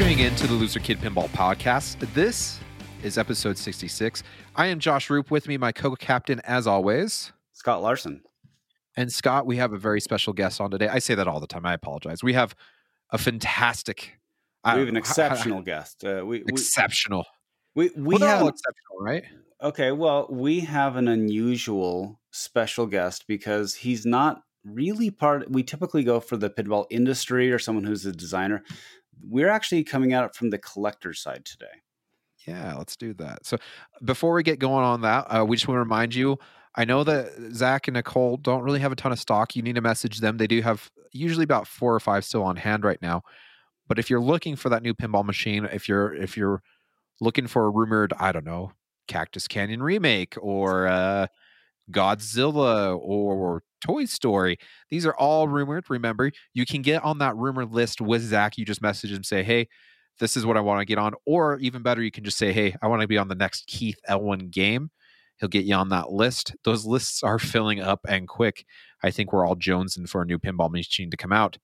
tuning in to the Loser Kid Pinball Podcast. This is episode 66. I am Josh Roop. With me, my co captain, as always, Scott Larson. And Scott, we have a very special guest on today. I say that all the time. I apologize. We have a fantastic, we have an exceptional guest. Uh, we, exceptional. We we, we have exceptional, right? Okay, well, we have an unusual special guest because he's not really part. We typically go for the pinball industry or someone who's a designer. We're actually coming it from the collector side today. Yeah, let's do that. So before we get going on that, uh, we just want to remind you. I know that Zach and Nicole don't really have a ton of stock. You need to message them. They do have usually about four or five still on hand right now. But if you're looking for that new pinball machine, if you're if you're looking for a rumored, I don't know, Cactus Canyon remake or uh, Godzilla or Toy Story. These are all rumored. Remember, you can get on that rumor list with Zach. You just message him, say, hey, this is what I want to get on. Or even better, you can just say, hey, I want to be on the next Keith Elwin game. He'll get you on that list. Those lists are filling up and quick. I think we're all jonesing for a new pinball machine to come out.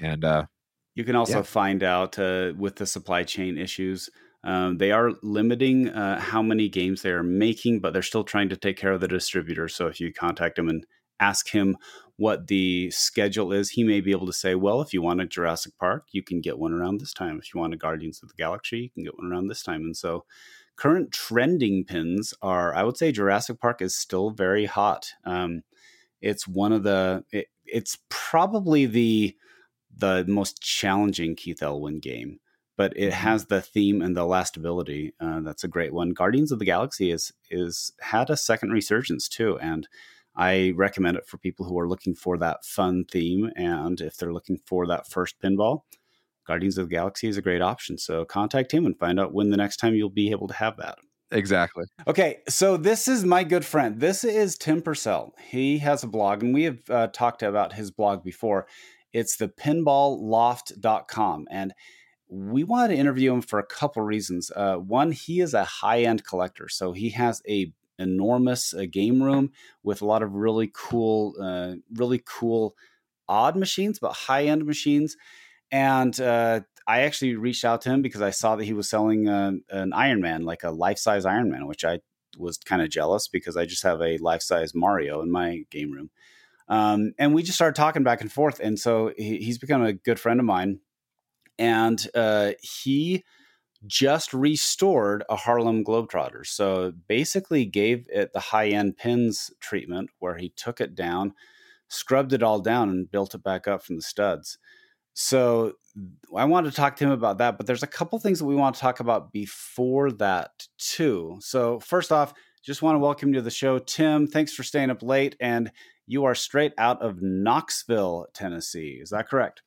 And uh, you can also yeah. find out uh, with the supply chain issues um, they are limiting uh, how many games they are making, but they're still trying to take care of the distributor. So if you contact them and ask him what the schedule is, he may be able to say, well, if you want a Jurassic Park, you can get one around this time. If you want a Guardians of the Galaxy, you can get one around this time. And so current trending pins are, I would say Jurassic Park is still very hot. Um, it's one of the, it, it's probably the, the most challenging Keith Elwin game but it mm-hmm. has the theme and the lastability. Uh, that's a great one. Guardians of the Galaxy is is had a second resurgence too, and I recommend it for people who are looking for that fun theme, and if they're looking for that first pinball. Guardians of the Galaxy is a great option. So contact him and find out when the next time you'll be able to have that. Exactly. Okay, so this is my good friend. This is Tim Purcell. He has a blog, and we have uh, talked about his blog before. It's the pinballloft.com. And we wanted to interview him for a couple reasons. Uh, one, he is a high end collector, so he has a enormous uh, game room with a lot of really cool, uh, really cool odd machines, but high end machines. And uh, I actually reached out to him because I saw that he was selling uh, an Iron Man, like a life size Iron Man, which I was kind of jealous because I just have a life size Mario in my game room. Um, and we just started talking back and forth. And so he, he's become a good friend of mine and uh, he just restored a Harlem Globetrotter. So basically, gave it the high end pins treatment where he took it down, scrubbed it all down, and built it back up from the studs. So I want to talk to him about that, but there's a couple things that we want to talk about before that too. So first off, just want to welcome you to the show, Tim. Thanks for staying up late, and you are straight out of Knoxville, Tennessee. Is that correct?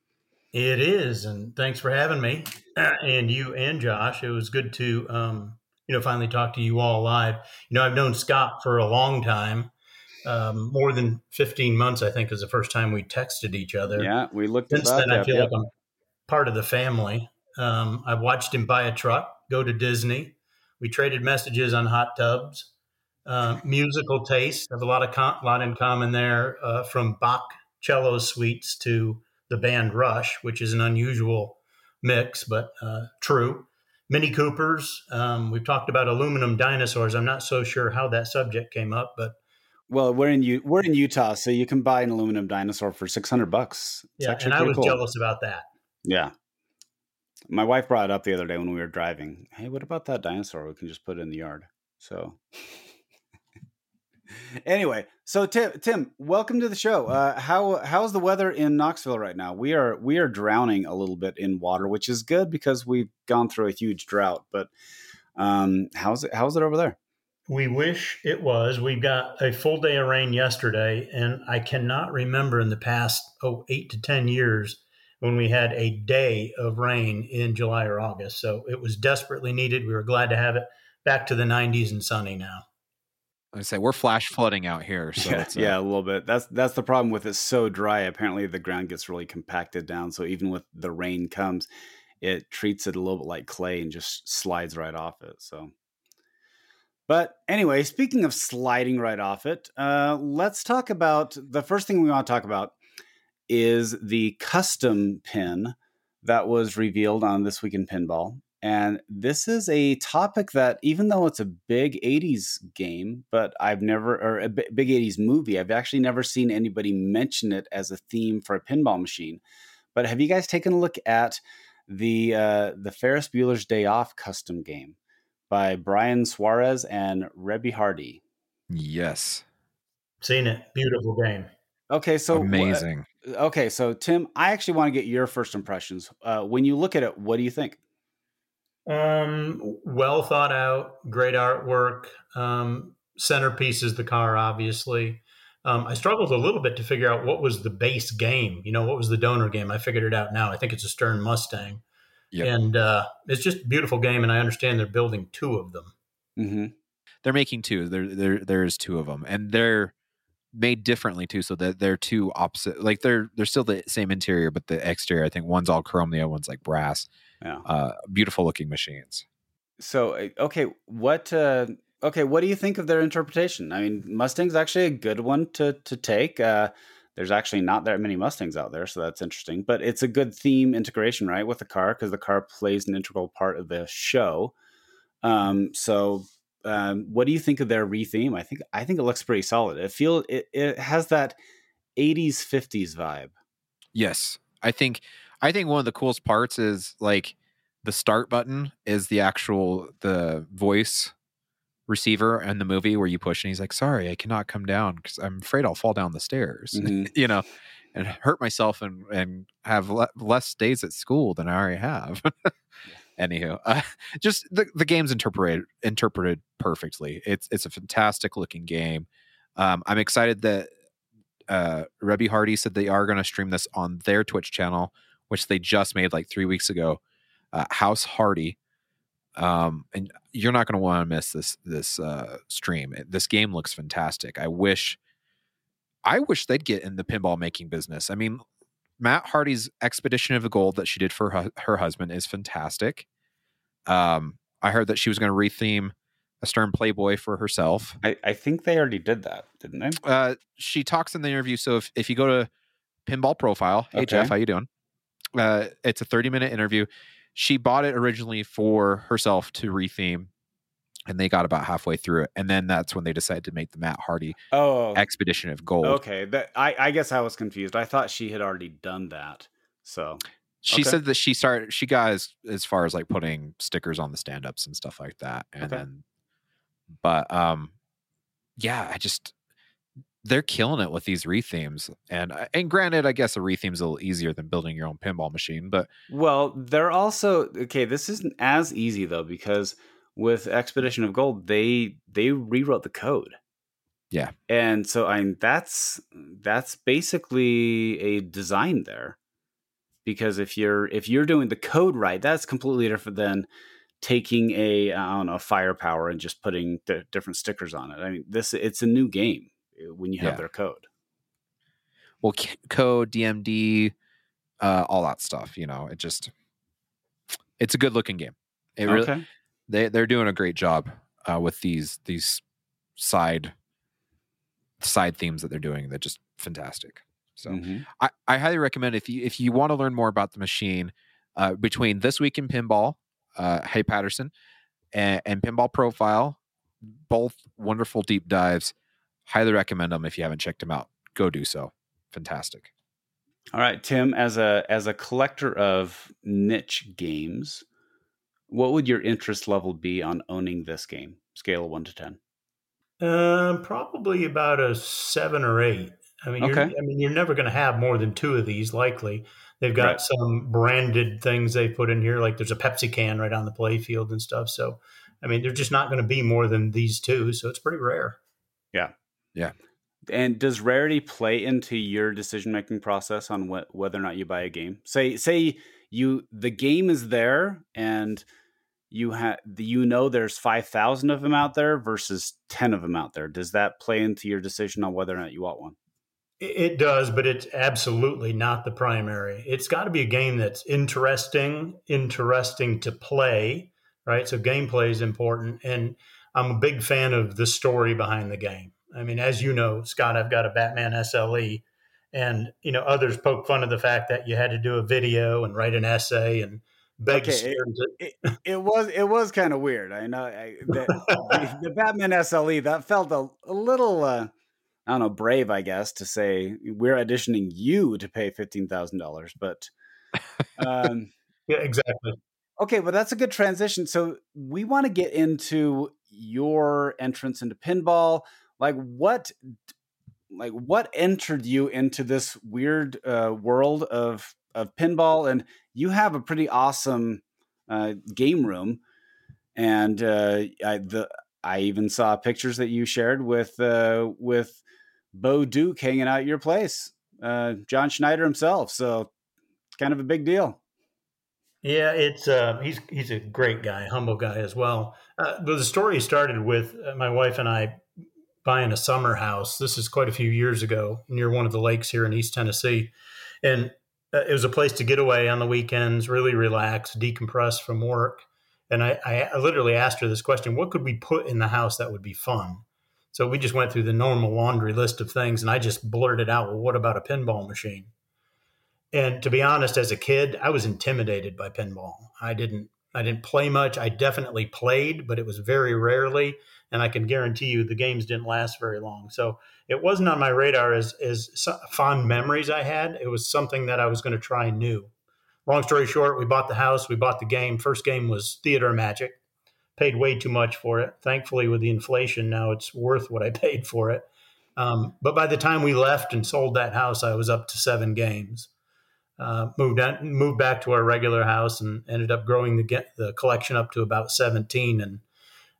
It is, and thanks for having me, and you and Josh. It was good to, um, you know, finally talk to you all live. You know, I've known Scott for a long time, um, more than fifteen months. I think is the first time we texted each other. Yeah, we looked. Since then, I feel like I'm part of the family. Um, I've watched him buy a truck, go to Disney. We traded messages on hot tubs. Uh, musical taste have a lot of com- lot in common there, uh, from Bach cello suites to the band Rush, which is an unusual mix, but uh, true. Mini Coopers. Um, we've talked about aluminum dinosaurs. I'm not so sure how that subject came up, but well, we're in U- we're in Utah, so you can buy an aluminum dinosaur for six hundred bucks. It's yeah, and I was cool. jealous about that. Yeah, my wife brought it up the other day when we were driving. Hey, what about that dinosaur? We can just put it in the yard. So anyway, so Tim, Tim, welcome to the show. Uh, how how's the weather in Knoxville right now? We are we are drowning a little bit in water, which is good because we've gone through a huge drought. But um, how's it how's it over there? We wish it was. We got a full day of rain yesterday, and I cannot remember in the past oh eight to ten years when we had a day of rain in July or August. So it was desperately needed. We were glad to have it back to the 90s and sunny now. I say we're flash flooding out here. So yeah, uh, yeah, a little bit. That's that's the problem with it. So dry. Apparently, the ground gets really compacted down. So even with the rain comes, it treats it a little bit like clay and just slides right off it. So, but anyway, speaking of sliding right off it, uh, let's talk about the first thing we want to talk about is the custom pin that was revealed on This Week in Pinball. And this is a topic that, even though it's a big 80s game, but I've never, or a big 80s movie, I've actually never seen anybody mention it as a theme for a pinball machine. But have you guys taken a look at the uh, the Ferris Bueller's Day Off custom game by Brian Suarez and Reby Hardy? Yes. Seen it. Beautiful game. Okay, so amazing. Uh, okay, so Tim, I actually want to get your first impressions. Uh, when you look at it, what do you think? Um, well thought out, great artwork. Um, centerpiece is the car, obviously. Um, I struggled a little bit to figure out what was the base game. You know, what was the donor game? I figured it out now. I think it's a Stern Mustang, yep. and uh, it's just a beautiful game. And I understand they're building two of them. Mm-hmm. They're making two. There, there, there's two of them, and they're made differently too. So that they're two opposite. Like they're they're still the same interior, but the exterior, I think one's all chrome, the other one's like brass. Yeah, uh, beautiful looking machines. So uh, okay, what? Uh, okay, what do you think of their interpretation? I mean, Mustang's actually a good one to to take. Uh, there's actually not that many Mustangs out there, so that's interesting. But it's a good theme integration, right, with the car because the car plays an integral part of the show. Um, so, um, what do you think of their retheme? I think I think it looks pretty solid. It feel it, it has that 80s 50s vibe. Yes, I think I think one of the coolest parts is like the start button is the actual the voice receiver in the movie where you push and he's like, "Sorry, I cannot come down because I'm afraid I'll fall down the stairs," mm-hmm. you know, and hurt myself and and have le- less days at school than I already have. Anywho, uh, just the the game's interpreted interpreted perfectly. It's it's a fantastic looking game. Um, I'm excited that uh, Reby Hardy said they are going to stream this on their Twitch channel, which they just made like three weeks ago. Uh, House Hardy um, and you're not going to want to miss this this uh, stream. This game looks fantastic. I wish, I wish they'd get in the pinball making business. I mean, Matt Hardy's Expedition of the Gold that she did for her, her husband is fantastic. Um, I heard that she was going to retheme a Stern Playboy for herself. I, I think they already did that, didn't they? Uh, she talks in the interview. So if, if you go to Pinball Profile, hey okay. Jeff, how you doing? Uh, it's a 30 minute interview she bought it originally for herself to retheme and they got about halfway through it and then that's when they decided to make the matt hardy oh expedition of gold okay that i i guess i was confused i thought she had already done that so she okay. said that she started she got as as far as like putting stickers on the stand-ups and stuff like that and okay. then but um yeah i just they're killing it with these rethemes and uh, and granted i guess a retheme's a little easier than building your own pinball machine but well they're also okay this isn't as easy though because with expedition of gold they they rewrote the code. Yeah. And so i mean that's that's basically a design there because if you're if you're doing the code right that's completely different than taking a i don't know firepower and just putting different stickers on it. I mean this it's a new game when you have yeah. their code. Well, c- code, DMD, uh, all that stuff. You know, it just it's a good looking game. It really okay. they they're doing a great job uh, with these these side side themes that they're doing. They're just fantastic. So mm-hmm. I, I highly recommend if you if you want to learn more about the machine uh, between this week in pinball, uh, Hey Patterson, and, and Pinball Profile, both wonderful deep dives. Highly recommend them if you haven't checked them out. Go do so. Fantastic. All right, Tim, as a as a collector of niche games, what would your interest level be on owning this game? Scale of one to ten. Um, probably about a seven or eight. I mean, okay. I mean, you're never going to have more than two of these. Likely, they've got right. some branded things they put in here, like there's a Pepsi can right on the playfield and stuff. So, I mean, they're just not going to be more than these two. So it's pretty rare. Yeah. Yeah. And does rarity play into your decision making process on wh- whether or not you buy a game? Say say you the game is there and you have you know there's 5000 of them out there versus 10 of them out there. Does that play into your decision on whether or not you want one? It does, but it's absolutely not the primary. It's got to be a game that's interesting, interesting to play, right? So gameplay is important and I'm a big fan of the story behind the game. I mean, as you know, Scott, I've got a Batman SLE, and you know others poke fun of the fact that you had to do a video and write an essay and beg okay, it, it, it, was it was kind of weird. I know I, the, the, Batman SLE that felt a, a little uh, I don't know brave, I guess, to say we're auditioning you to pay fifteen thousand dollars, but um, yeah, exactly. Okay, well that's a good transition. So we want to get into your entrance into pinball. Like what like what entered you into this weird uh, world of of pinball and you have a pretty awesome uh, game room and uh, I, the I even saw pictures that you shared with uh, with Bo Duke hanging out your place, uh, John Schneider himself. So kind of a big deal. Yeah, it's uh, he's he's a great guy, humble guy as well. Uh, the story started with my wife and I buying a summer house. This is quite a few years ago near one of the lakes here in East Tennessee, and uh, it was a place to get away on the weekends, really relax, decompress from work. And I, I literally asked her this question: What could we put in the house that would be fun? So we just went through the normal laundry list of things, and I just blurted out, "Well, what about a pinball machine?" And to be honest, as a kid, I was intimidated by pinball. I didn't I didn't play much. I definitely played, but it was very rarely, and I can guarantee you the games didn't last very long. So it wasn't on my radar as as fond memories I had. It was something that I was going to try new. Long story short, we bought the house, we bought the game. First game was Theater Magic. Paid way too much for it. Thankfully, with the inflation, now it's worth what I paid for it. Um, but by the time we left and sold that house, I was up to seven games uh, moved on, moved back to our regular house and ended up growing the the collection up to about 17 and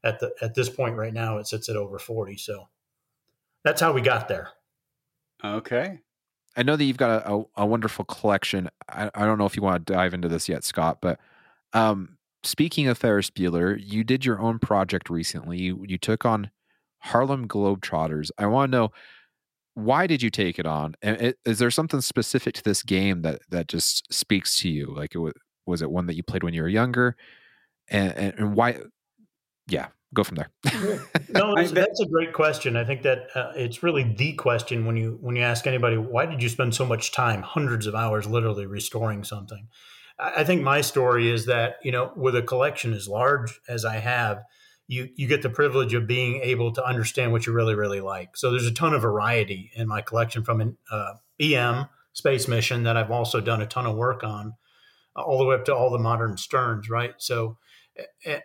at the at this point right now it sits at over 40 so that's how we got there. Okay. I know that you've got a, a, a wonderful collection. I, I, don't know if you want to dive into this yet scott but um, speaking of ferris bueller you did your own project recently. You, you took on harlem globetrotters. I want to know why did you take it on? And it, is there something specific to this game that that just speaks to you? Like, it was, was it one that you played when you were younger, and, and, and why? Yeah, go from there. no, that's, that's, a great question. I think that uh, it's really the question when you when you ask anybody why did you spend so much time, hundreds of hours, literally restoring something. I, I think my story is that you know, with a collection as large as I have you you get the privilege of being able to understand what you really really like. So there's a ton of variety in my collection from an uh, EM space mission that I've also done a ton of work on, all the way up to all the modern Sterns, right? So,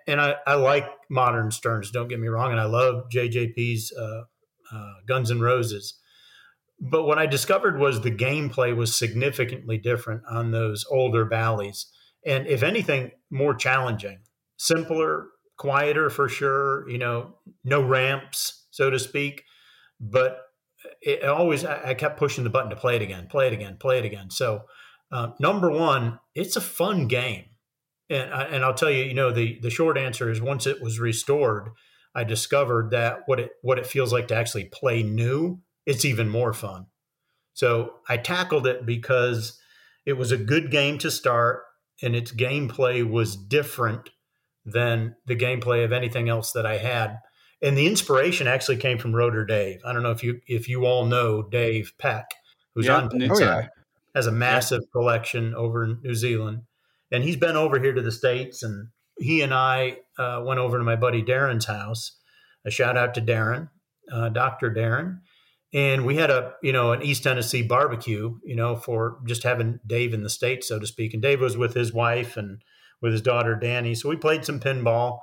and I, I like modern Sterns. Don't get me wrong, and I love JJP's uh, uh, Guns and Roses. But what I discovered was the gameplay was significantly different on those older Bally's, and if anything, more challenging, simpler, quieter for sure, you know, no ramps, so to speak. But it always, I kept pushing the button to play it again, play it again, play it again. So, uh, number one, it's a fun game. And, I, and I'll tell you, you know, the, the short answer is once it was restored, I discovered that what it, what it feels like to actually play new, it's even more fun. So I tackled it because it was a good game to start and its gameplay was different than the gameplay of anything else that I had. And the inspiration actually came from Rotor Dave. I don't know if you if you all know Dave Peck, who's yeah, on oh, yeah. has a massive yeah. collection over in New Zealand, and he's been over here to the states. And he and I uh, went over to my buddy Darren's house. A shout out to Darren, uh, Doctor Darren, and we had a you know an East Tennessee barbecue, you know, for just having Dave in the states, so to speak. And Dave was with his wife and with his daughter Danny. So we played some pinball,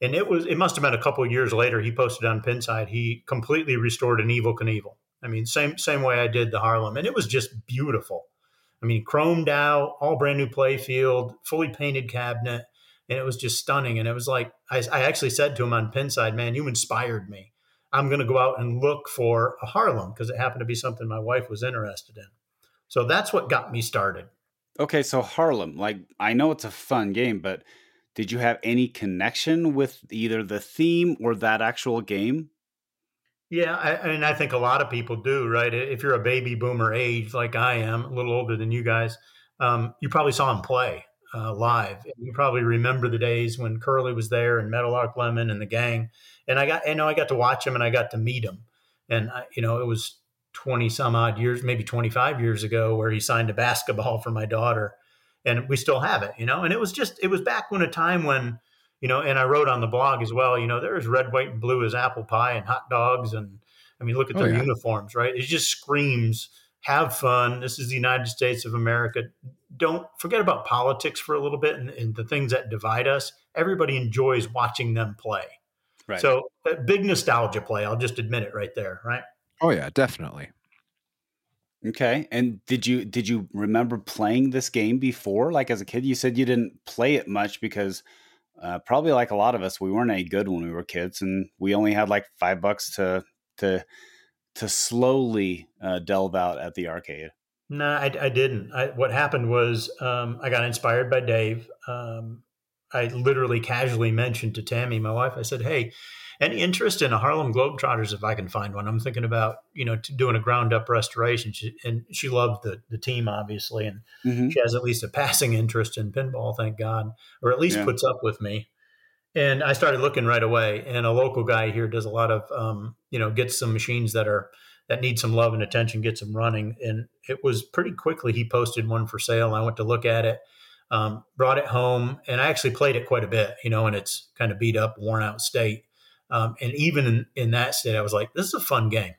and it was it must have been a couple of years later. He posted on Pinside he completely restored an Evel Knievel. I mean, same same way I did the Harlem, and it was just beautiful. I mean, chromed out, all brand new play field, fully painted cabinet, and it was just stunning. And it was like I, I actually said to him on Pinside, "Man, you inspired me. I'm going to go out and look for a Harlem because it happened to be something my wife was interested in." So that's what got me started. Okay, so Harlem, like I know it's a fun game, but did you have any connection with either the theme or that actual game? Yeah, I, and I think a lot of people do, right? If you're a baby boomer age like I am, a little older than you guys, um, you probably saw him play uh, live. You probably remember the days when Curly was there and Meadowlark Lemon and the gang. And I got, I know I got to watch him and I got to meet him, and I, you know, it was 20 some odd years, maybe 25 years ago, where he signed a basketball for my daughter. And we still have it, you know. And it was just, it was back when a time when, you know, and I wrote on the blog as well, you know, there's red, white, and blue as apple pie and hot dogs. And I mean, look at oh, their yeah. uniforms, right? It just screams, have fun. This is the United States of America. Don't forget about politics for a little bit and, and the things that divide us. Everybody enjoys watching them play. Right. So, uh, big nostalgia play. I'll just admit it right there, right? Oh yeah, definitely. Okay. And did you did you remember playing this game before? Like as a kid, you said you didn't play it much because uh, probably like a lot of us, we weren't any good when we were kids, and we only had like five bucks to to to slowly uh, delve out at the arcade. No, I, I didn't. I, what happened was um, I got inspired by Dave. Um, I literally casually mentioned to Tammy, my wife, I said, "Hey, any interest in a Harlem Globetrotters if I can find one. I'm thinking about you know doing a ground up restoration. She, and she loved the the team obviously, and mm-hmm. she has at least a passing interest in pinball, thank God, or at least yeah. puts up with me. And I started looking right away. And a local guy here does a lot of um, you know gets some machines that are that need some love and attention, gets them running. And it was pretty quickly he posted one for sale. I went to look at it. Um, brought it home and I actually played it quite a bit, you know, in its kind of beat up, worn out state. Um, and even in, in that state, I was like, this is a fun game.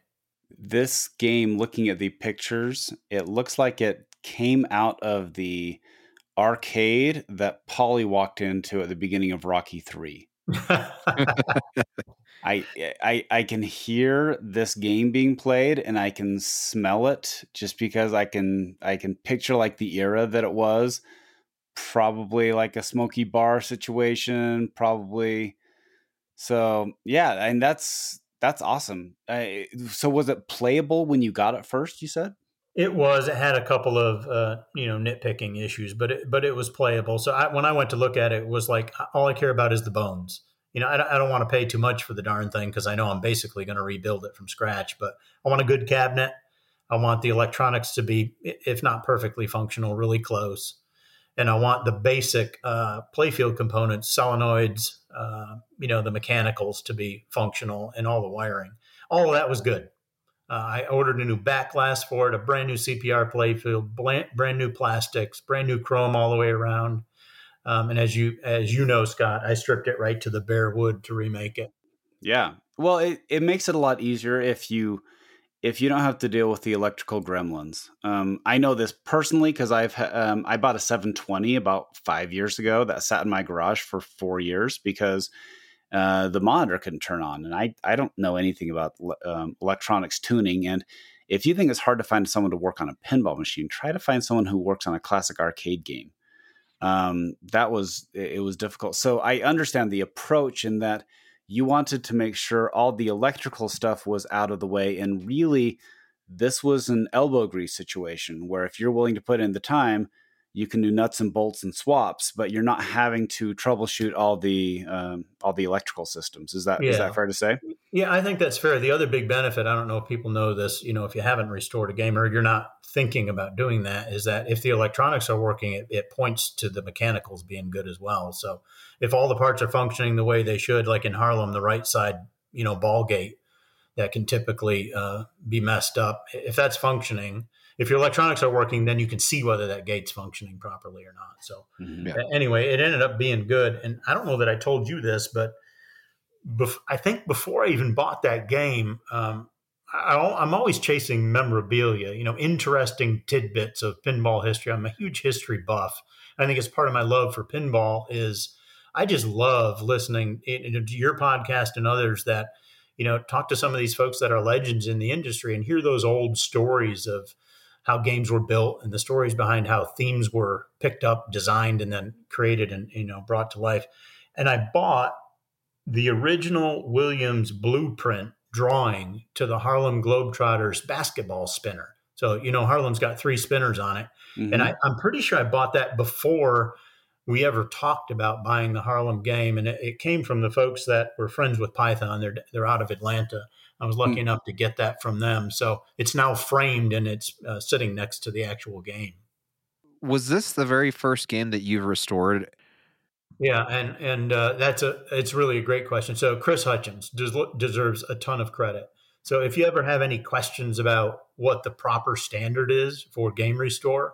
This game, looking at the pictures, it looks like it came out of the arcade that Paulie walked into at the beginning of Rocky 3. I, I I can hear this game being played and I can smell it just because I can I can picture like the era that it was probably like a smoky bar situation probably so yeah, and that's that's awesome. So was it playable when you got it first? You said it was. It had a couple of uh, you know nitpicking issues, but it, but it was playable. So I, when I went to look at it, it was like all I care about is the bones. You know, I, I don't want to pay too much for the darn thing because I know I'm basically going to rebuild it from scratch. But I want a good cabinet. I want the electronics to be, if not perfectly functional, really close and I want the basic uh, playfield components, solenoids, uh, you know, the mechanicals to be functional and all the wiring. All of that was good. Uh, I ordered a new back glass for it, a brand new CPR playfield, brand, new plastics, brand new chrome all the way around. Um, and as you as you know, Scott, I stripped it right to the bare wood to remake it. Yeah, well, it, it makes it a lot easier if you if you don't have to deal with the electrical gremlins. Um, I know this personally because I've um, I bought a 720 about five years ago that sat in my garage for four years because uh, the monitor couldn't turn on, and I I don't know anything about um, electronics tuning. And if you think it's hard to find someone to work on a pinball machine, try to find someone who works on a classic arcade game. Um, that was it was difficult. So I understand the approach in that you wanted to make sure all the electrical stuff was out of the way. And really, this was an elbow grease situation where if you're willing to put in the time, you can do nuts and bolts and swaps, but you're not having to troubleshoot all the um, all the electrical systems. Is that yeah. is that fair to say? Yeah, I think that's fair. The other big benefit, I don't know if people know this, you know, if you haven't restored a game or you're not thinking about doing that, is that if the electronics are working, it, it points to the mechanicals being good as well. So if all the parts are functioning the way they should, like in Harlem, the right side, you know, ball gate that can typically uh, be messed up, if that's functioning if your electronics are working, then you can see whether that gate's functioning properly or not. So mm-hmm. yeah. anyway, it ended up being good. And I don't know that I told you this, but bef- I think before I even bought that game, um, I, am always chasing memorabilia, you know, interesting tidbits of pinball history. I'm a huge history buff. I think it's part of my love for pinball is I just love listening to your podcast and others that, you know, talk to some of these folks that are legends in the industry and hear those old stories of, how games were built and the stories behind how themes were picked up, designed, and then created and you know brought to life. And I bought the original Williams blueprint drawing to the Harlem Globetrotters basketball spinner. So you know Harlem's got three spinners on it, mm-hmm. and I, I'm pretty sure I bought that before we ever talked about buying the Harlem game, and it, it, came from the folks that were friends with Python. They're they're out of Atlanta, I was lucky mm. enough to get that from them. So it's now framed and it's uh, sitting next to the actual game. Was this the very first game that you've restored? Yeah, and and uh, that's a it's really a great question. So Chris Hutchins des- deserves a ton of credit. So if you ever have any questions about what the proper standard is for game restore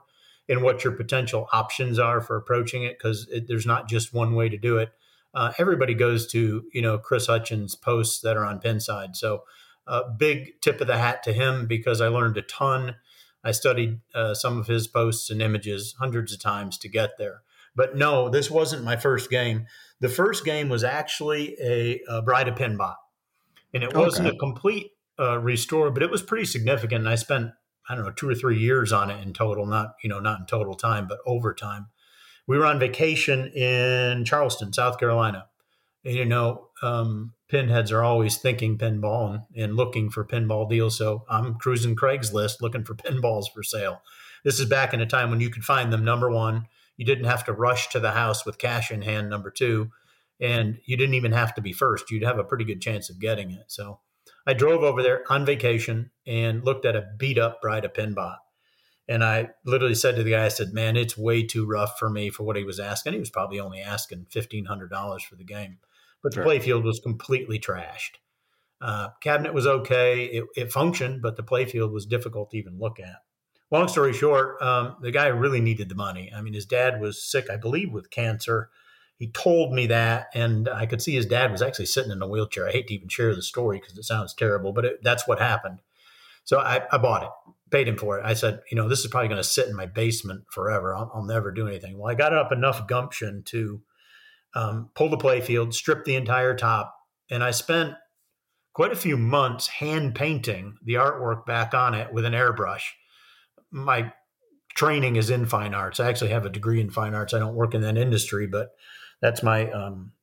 and what your potential options are for approaching it, because there's not just one way to do it. Uh, everybody goes to you know Chris Hutchins posts that are on Pinside. So uh, big tip of the hat to him because I learned a ton. I studied uh, some of his posts and images hundreds of times to get there. But no, this wasn't my first game. The first game was actually a, a Bride of Pinbot, and it wasn't okay. a complete uh, restore, but it was pretty significant. And I spent I don't know two or three years on it in total, not you know not in total time, but over time. We were on vacation in Charleston, South Carolina, and you know um, pinheads are always thinking pinball and, and looking for pinball deals. So I'm cruising Craigslist looking for pinballs for sale. This is back in a time when you could find them. Number one, you didn't have to rush to the house with cash in hand. Number two, and you didn't even have to be first. You'd have a pretty good chance of getting it. So I drove over there on vacation and looked at a beat up Bride of Pinbot. And I literally said to the guy, I said, man, it's way too rough for me for what he was asking. He was probably only asking $1,500 for the game but the playfield was completely trashed. Uh, cabinet was okay; it, it, functioned, but the playfield was difficult to even look at. Long story short, um, the guy really needed the money. I mean, his dad was sick, I believe, with cancer. He told me that, and I could see his dad was actually sitting in a wheelchair. I hate to even share the story because it sounds terrible, but it, that's what happened. So I, I, bought it, paid him for it. I said, you know, this is probably going to sit in my basement forever. I'll, I'll never do anything. Well, I got up enough gumption to um, pulled the playfield, strip the entire top, and I spent quite a few months hand painting the artwork back on it with an airbrush. My training is in fine arts. I actually have a degree in fine arts. I don't work in that industry, but that's my um,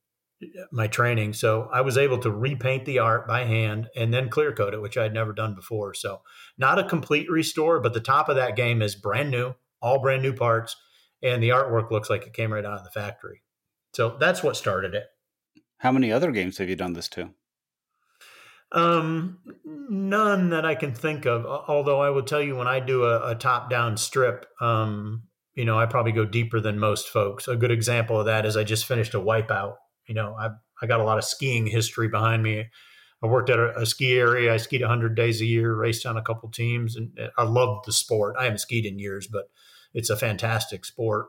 my training. So I was able to repaint the art by hand and then clear coat it, which I'd never done before. So not a complete restore, but the top of that game is brand new, all brand new parts, and the artwork looks like it came right out of the factory. So that's what started it. How many other games have you done this to? Um, none that I can think of. Although I will tell you, when I do a, a top-down strip, um, you know, I probably go deeper than most folks. A good example of that is I just finished a Wipeout. You know, I I got a lot of skiing history behind me. I worked at a, a ski area. I skied 100 days a year, raced on a couple teams, and I loved the sport. I haven't skied in years, but it's a fantastic sport.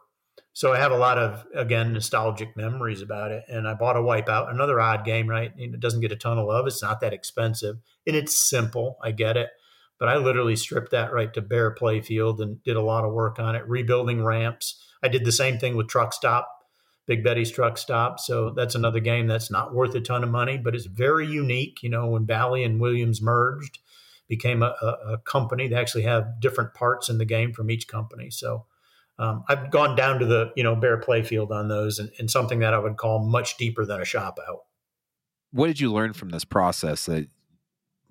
So I have a lot of again nostalgic memories about it. And I bought a Wipeout, another odd game, right? It doesn't get a ton of love. It's not that expensive, and it's simple. I get it, but I literally stripped that right to bare playfield and did a lot of work on it, rebuilding ramps. I did the same thing with Truck Stop, Big Betty's Truck Stop. So that's another game that's not worth a ton of money, but it's very unique. You know, when Bally and Williams merged, became a, a, a company. They actually have different parts in the game from each company. So um, I've gone down to the you know bare playfield on those and, and, something that I would call much deeper than a shop out. What did you learn from this process that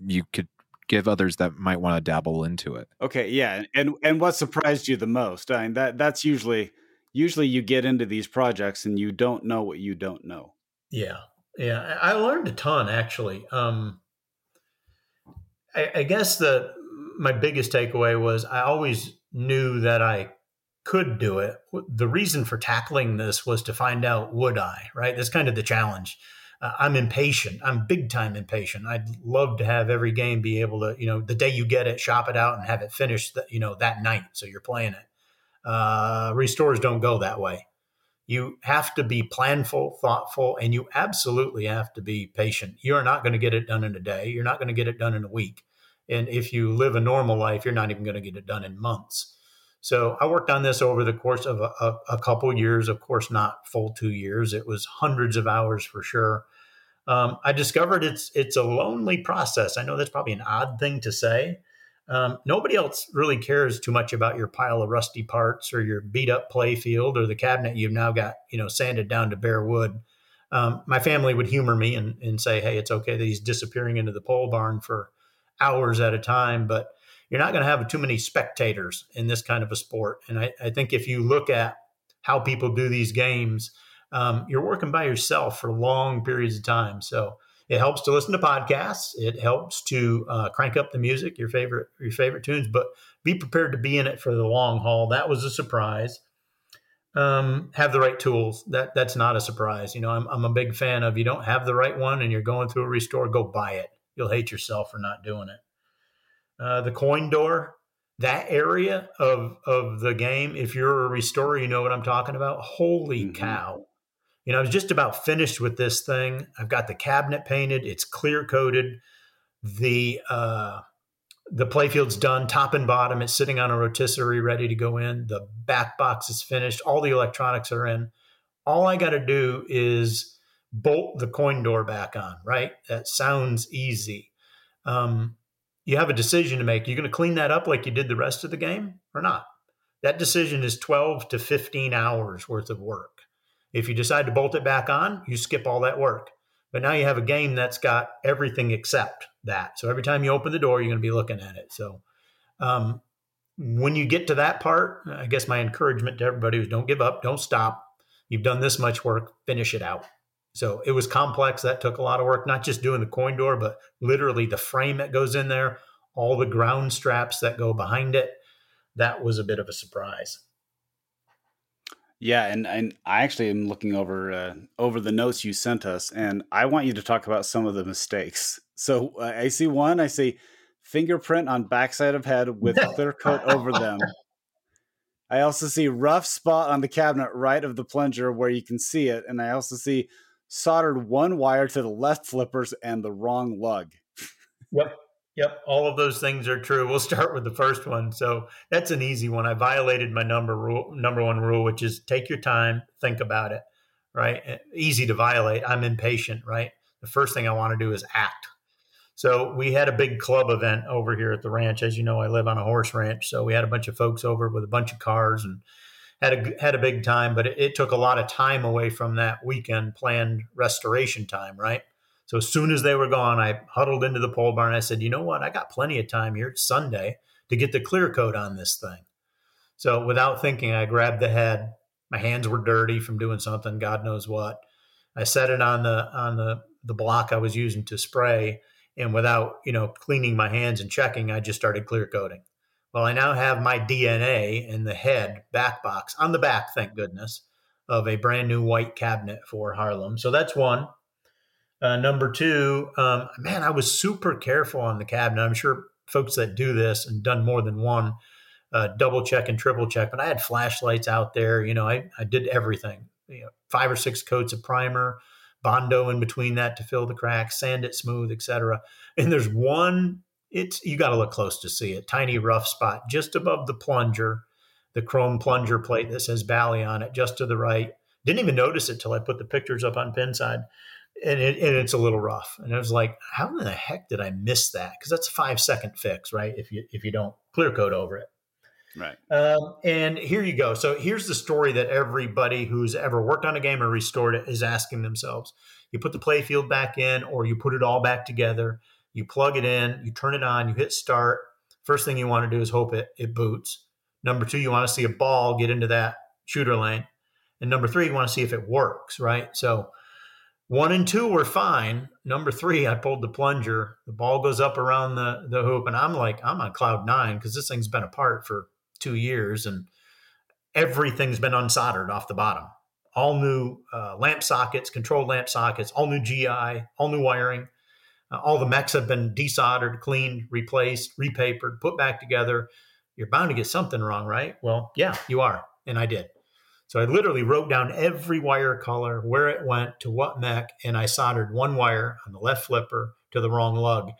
you could give others that might want to dabble into it? Okay, yeah, and and what surprised you the most? I mean that that's usually usually you get into these projects and you don't know what you don't know. Yeah, yeah, I learned a ton actually. Um, I, I guess the my biggest takeaway was I always knew that I could do it. The reason for tackling this was to find out would I, right? That's kind of the challenge. Uh, I'm impatient. I'm big time impatient. I'd love to have every game be able to, you know, the day you get it, shop it out and have it finished, the, you know, that night. So you're playing it. Uh, restores don't go that way. You have to be planful, thoughtful, and you absolutely have to be patient. You're not going to get it done in a day. You're not going to get it done in a week. And if you live a normal life, you're not even going to get it done in months. So I worked on this over the course of a, a, a couple years. Of course, not full two years. It was hundreds of hours for sure. Um, I discovered it's it's a lonely process. I know that's probably an odd thing to say. Um, nobody else really cares too much about your pile of rusty parts or your beat up play field or the cabinet you've now got you know sanded down to bare wood. Um, my family would humor me and, and say, "Hey, it's okay that he's disappearing into the pole barn for hours at a time," but you're not going to have too many spectators in this kind of a sport. And I, I think if you look at how people do these games, um, you're working by yourself for long periods of time. So it helps to listen to podcasts. It helps to uh, crank up the music, your favorite your favorite tunes, but be prepared to be in it for the long haul. That was a surprise. Um, have the right tools. That that's not a surprise. You know, I'm I'm a big fan of. You don't have the right one, and you're going through a restore. Go buy it. you'll hate yourself for not doing it. Uh, the coin door, that area of of the game, if you're a restorer, you know what I'm talking about. Holy mm-hmm. cow. You know, I was just about finished with this thing. I've got the cabinet painted, it's clear coated. The uh the playfield's done top and bottom. It's sitting on a rotisserie ready to go in. The back box is finished. All the electronics are in. All I got to do is bolt the coin door back on, right? That sounds easy. Um, you have a decision to make. You're going to clean that up like you did the rest of the game or not? That decision is 12 to 15 hours worth of work. If you decide to bolt it back on, you skip all that work. But now you have a game that's got everything except that. So every time you open the door, you're going to be looking at it. So um, when you get to that part, I guess my encouragement to everybody is don't give up, don't stop. You've done this much work, finish it out. So it was complex. That took a lot of work, not just doing the coin door, but literally the frame that goes in there, all the ground straps that go behind it. That was a bit of a surprise. Yeah, and, and I actually am looking over uh, over the notes you sent us, and I want you to talk about some of the mistakes. So uh, I see one. I see fingerprint on backside of head with clear coat over them. I also see rough spot on the cabinet right of the plunger where you can see it, and I also see soldered one wire to the left flippers and the wrong lug. Yep. Yep, all of those things are true. We'll start with the first one. So that's an easy one. I violated my number rule, number one rule, which is take your time, think about it. Right, eh, easy to violate. I'm impatient. Right, the first thing I want to do is act. So we had a big club event over here at the ranch. As you know, I live on a horse ranch, so we had a bunch of folks over with a bunch of cars and had a had a big time. But it, it took a lot of time away from that weekend planned restoration time. Right so as soon as they were gone, I huddled into the pole barn. I said, you know what? I got plenty of time here. It's Sunday to get the clear coat on this thing. So without thinking, I grabbed the head. My hands were dirty from doing something, God knows what. I set it on the on the the block I was using to spray, and without you know cleaning my hands and checking, I just started clear coating. Well, I now have my DNA in the head back box on the back, thank goodness, of a brand new white cabinet for Harlem. So that's one. Uh, number two, um, man, I was super careful on the cabinet. I'm sure folks that do this and done more than one uh, double check and triple check, but I had flashlights out there. You know, I, I did everything. You know, five or six coats of primer, bondo in between that to fill the cracks, sand it smooth, etc. And there's one. It's you got to look close to see it. Tiny rough spot just above the plunger, the chrome plunger plate that says Bally on it, just to the right. Didn't even notice it till I put the pictures up on Pinside and, it, and it's a little rough. And I was like, how in the heck did I miss that? Because that's a five second fix, right? If you if you don't clear coat over it. Right. Um, and here you go. So here's the story that everybody who's ever worked on a game or restored it is asking themselves. You put the playfield back in, or you put it all back together. You plug it in, you turn it on, you hit start. First thing you want to do is hope it it boots. Number two, you want to see a ball get into that shooter lane. And number three, you want to see if it works, right? So one and two were fine. Number three, I pulled the plunger. The ball goes up around the, the hoop, and I'm like, I'm on cloud nine because this thing's been apart for two years and everything's been unsoldered off the bottom. All new uh, lamp sockets, controlled lamp sockets, all new GI, all new wiring. Uh, all the mechs have been desoldered, cleaned, replaced, repapered, put back together. You're bound to get something wrong, right? Well, yeah, you are. And I did. So I literally wrote down every wire color, where it went to what mech, and I soldered one wire on the left flipper to the wrong lug.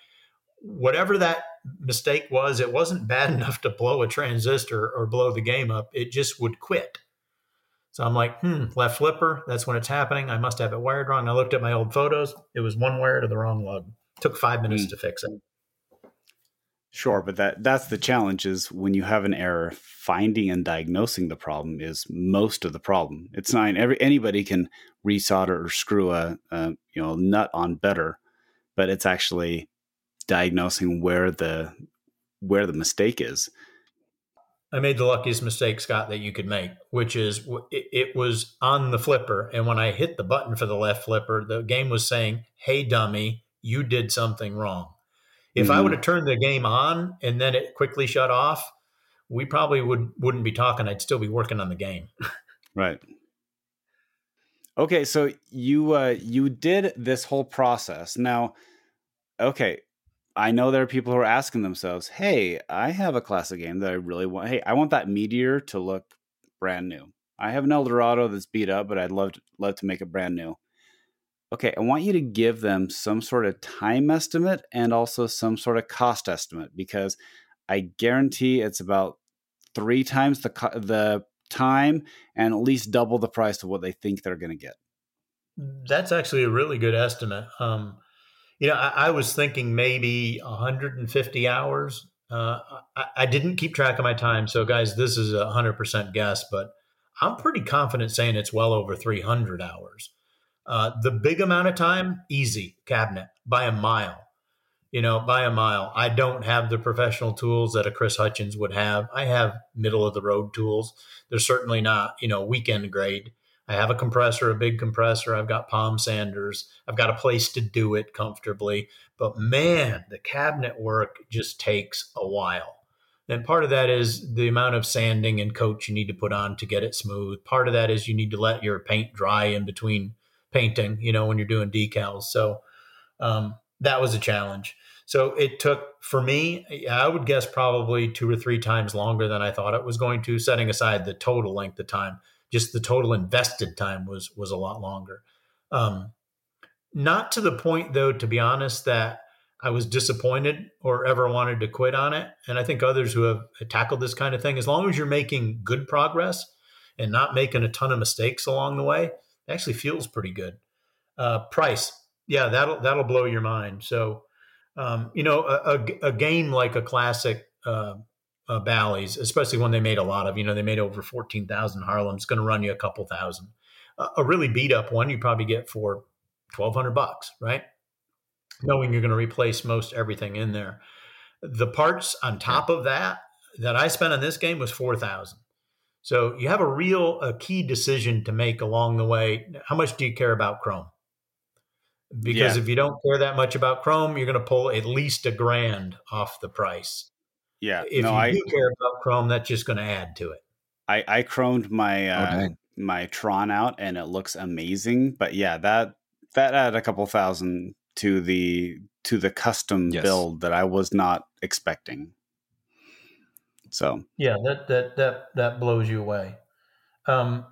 Whatever that mistake was, it wasn't bad enough to blow a transistor or blow the game up. It just would quit. So I'm like, hmm, left flipper, that's when it's happening. I must have it wired wrong. I looked at my old photos. It was one wire to the wrong lug. It took five minutes mm. to fix it. Sure, but that that's the challenge is when you have an error, finding and diagnosing the problem is most of the problem. It's not every anybody can resolder or screw a, a you know nut on better, but it's actually diagnosing where the where the mistake is. I made the luckiest mistake, Scott, that you could make, which is it, it was on the flipper, and when I hit the button for the left flipper, the game was saying, "Hey, dummy, you did something wrong." If mm-hmm. I would have turned the game on and then it quickly shut off, we probably would wouldn't be talking. I'd still be working on the game. right. Okay, so you uh, you did this whole process. Now, okay, I know there are people who are asking themselves, "Hey, I have a classic game that I really want. Hey, I want that meteor to look brand new. I have an Eldorado that's beat up, but I'd love to, love to make it brand new." Okay, I want you to give them some sort of time estimate and also some sort of cost estimate because I guarantee it's about three times the the time and at least double the price of what they think they're going to get. That's actually a really good estimate. Um, you know, I, I, was thinking maybe 150 hours. Uh, I, I, didn't keep track of my time, so guys, this is a 100% guess, but I'm pretty confident saying it's well over 300 hours. Uh, the big amount of time, easy cabinet by a mile you know, by a mile. I don't have the professional tools that a Chris Hutchins would have. I have middle of the road tools. They're certainly not, you know, weekend grade. I have a compressor, a big compressor. I've got palm sanders. I've got a place to do it comfortably. But man, the cabinet work just takes a while. And part of that is the amount of sanding and coat you need to put on to get it smooth. Part of that is you need to let your paint dry in between painting, you know, when you're doing decals. So um, that was a challenge. So it took for me, I would guess probably two or three times longer than I thought it was going to, setting aside the total length of time. Just the total invested time was was a lot longer. Um, not to the point though, to be honest, that I was disappointed or ever wanted to quit on it. And I think others who have tackled this kind of thing, as long as you're making good progress and not making a ton of mistakes along the way, it actually feels pretty good. Uh, price, yeah, that'll that'll blow your mind. So um, you know, a, a, a, game like a classic uh, uh, Bally's, especially when they made a lot of, you know, they made over 14,000 Harlem's going to run you a couple thousand. Uh, a really beat up one you probably get for 1200 bucks, right? Knowing you're going to replace most everything in there. The parts on top of that that I spent on this game was 4,000. So you have a real a key decision to make along the way. How much do you care about Chrome? because yeah. if you don't care that much about Chrome, you're going to pull at least a grand off the price. Yeah. If no, you I, do care about Chrome, that's just going to add to it. I I chromed my uh, oh, my Tron out and it looks amazing, but yeah, that that added a couple thousand to the to the custom yes. build that I was not expecting. So yeah, that that that that blows you away. Um,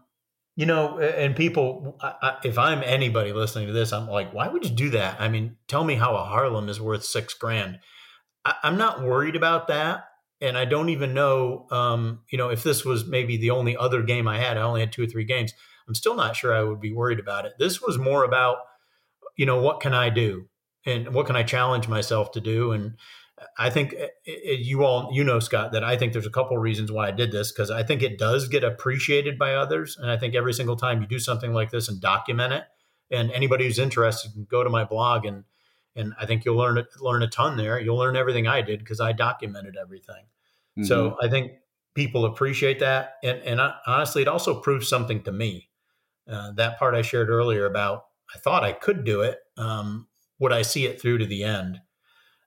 you know, and people, I, if I'm anybody listening to this, I'm like, why would you do that? I mean, tell me how a Harlem is worth six grand. I, am not worried about that. And I don't even know, um, you know, if this was maybe the only other game I had, I only had two or three games. I'm still not sure I would be worried about it. This was more about, you know, what can I do? And what can I challenge myself to do? And I think eh, eh, you all you know Scott that I think there's a couple of reasons why I did this because I think it does get appreciated by others and I think every single time you do something like this and document it and anybody who's interested can go to my blog and and I think you'll learn learn a ton there. You'll learn everything I did because I documented everything. Mm-hmm. so I think people appreciate that and and I, honestly it also proves something to me. Uh, that part I shared earlier about I thought I could do it um, would I see it through to the end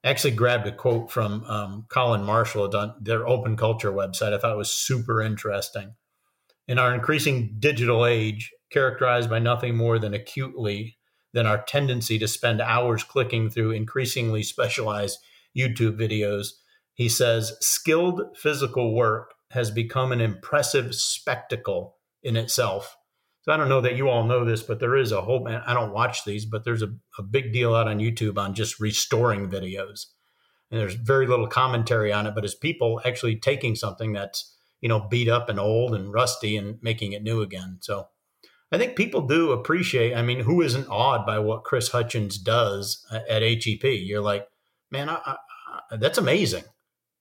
actually grabbed a quote from um, Colin Marshall on their open culture website. I thought it was super interesting. In our increasing digital age, characterized by nothing more than acutely than our tendency to spend hours clicking through increasingly specialized YouTube videos, he says skilled physical work has become an impressive spectacle in itself. So I don't know that you all know this, but there is a whole, man. I don't watch these, but there's a, a big deal out on YouTube on just restoring videos. And there's very little commentary on it, but it's people actually taking something that's, you know, beat up and old and rusty and making it new again. So I think people do appreciate, I mean, who isn't awed by what Chris Hutchins does at HEP? You're like, man, I, I, that's amazing.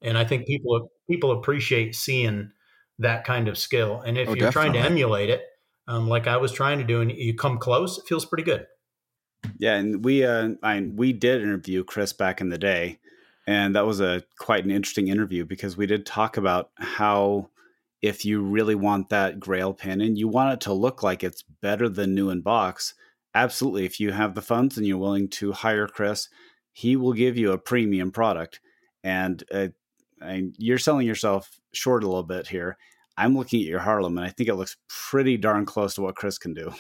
And I think people, people appreciate seeing that kind of skill. And if oh, you're definitely. trying to emulate it, um, like I was trying to do, and you come close, it feels pretty good. Yeah, and we uh, I, we did interview Chris back in the day, and that was a quite an interesting interview because we did talk about how if you really want that Grail pin and you want it to look like it's better than new in box, absolutely. If you have the funds and you're willing to hire Chris, he will give you a premium product, and uh, and you're selling yourself short a little bit here. I'm looking at your Harlem, and I think it looks pretty darn close to what Chris can do.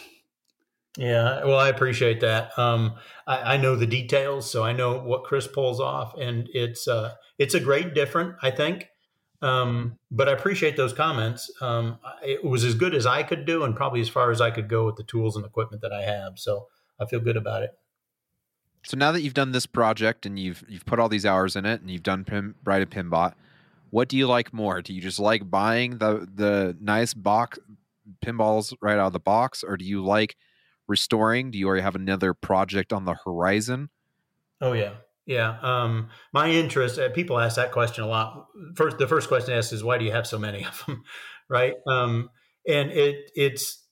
Yeah, well, I appreciate that. Um, I, I, know the details, so I know what Chris pulls off, and it's uh, it's a great different, I think. Um, but I appreciate those comments. Um, it was as good as I could do, and probably as far as I could go with the tools and equipment that I have. So I feel good about it. So now that you've done this project and you've you've put all these hours in it, and you've done Pin, Bride of Pinbot, what do you like more? Do you just like buying the the nice box pinballs right out of the box, or do you like restoring? Do you already have another project on the horizon? Oh yeah, yeah. Um, my interest. Uh, people ask that question a lot. First, the first question asked is, "Why do you have so many of them?" right? Um, and it it's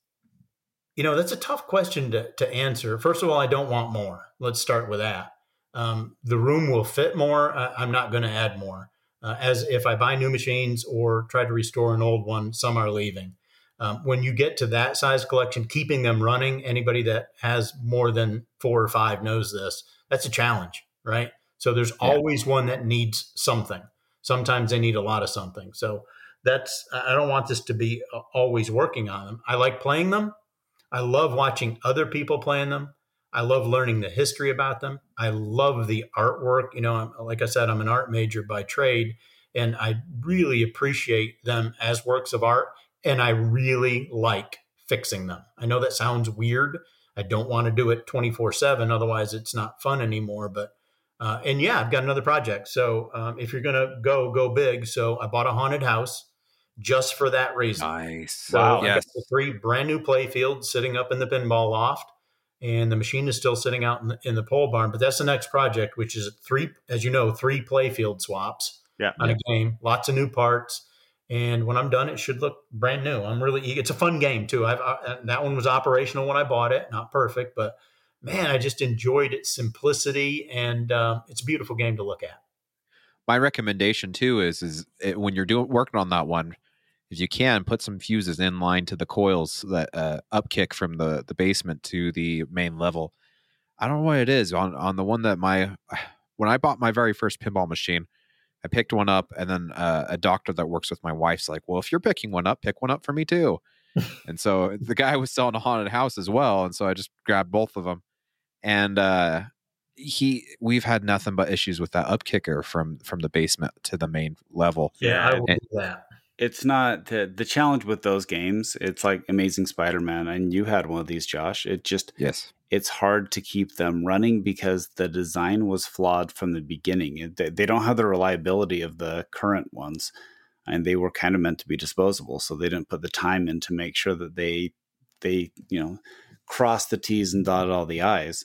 you know that's a tough question to to answer. First of all, I don't want more. Let's start with that. Um, the room will fit more. I, am not going to add more. Uh, as if I buy new machines or try to restore an old one, some are leaving. Um, when you get to that size collection, keeping them running, anybody that has more than four or five knows this. That's a challenge, right? So there's yeah. always one that needs something. Sometimes they need a lot of something. So that's, I don't want this to be uh, always working on them. I like playing them. I love watching other people playing them. I love learning the history about them. I love the artwork. You know, like I said, I'm an art major by trade, and I really appreciate them as works of art and I really like fixing them. I know that sounds weird. I don't want to do it 24 7, otherwise, it's not fun anymore. But, uh, and yeah, I've got another project. So um, if you're going to go, go big. So I bought a haunted house just for that reason. Nice. So wow. Yes. three brand new play fields sitting up in the pinball loft. And the machine is still sitting out in the, in the pole barn. But that's the next project, which is three, as you know, three playfield swaps yeah. on yeah. a game, lots of new parts and when I'm done, it should look brand new. I'm really eager. It's a fun game too. I've I, that one was operational when I bought it, not perfect, but man, I just enjoyed its simplicity, and um, it's a beautiful game to look at. My recommendation too is is it, when you're doing working on that one, if you can put some fuses in line to the coils that uh, upkick from the the basement to the main level. I don't know what it is on on the one that my when I bought my very first pinball machine I picked one up, and then uh, a doctor that works with my wife's like, "Well, if you're picking one up, pick one up for me too." and so the guy was selling a haunted house as well, and so I just grabbed both of them. And uh, he, we've had nothing but issues with that upkicker from from the basement to the main level. Yeah, I will and, do that. It's not the the challenge with those games. It's like Amazing Spider-Man, and you had one of these, Josh. It just yes, it's hard to keep them running because the design was flawed from the beginning. They don't have the reliability of the current ones, and they were kind of meant to be disposable. So they didn't put the time in to make sure that they they you know cross the T's and dot all the I's.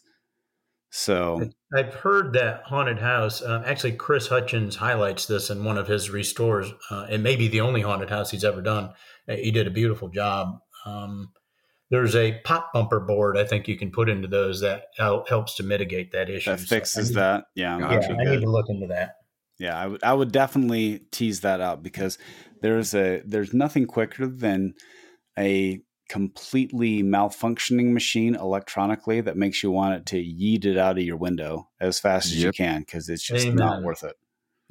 So I've heard that haunted house. Uh, actually, Chris Hutchins highlights this in one of his restores. Uh, it may be the only haunted house he's ever done. Uh, he did a beautiful job. Um, there's a pop bumper board I think you can put into those that helps to mitigate that issue. That fixes so that. Yeah, yeah I need to look into that. Yeah, I would I would definitely tease that out because there's a there's nothing quicker than a completely malfunctioning machine electronically that makes you want it to yeet it out of your window as fast as yep. you can because it's just Amen. not worth it.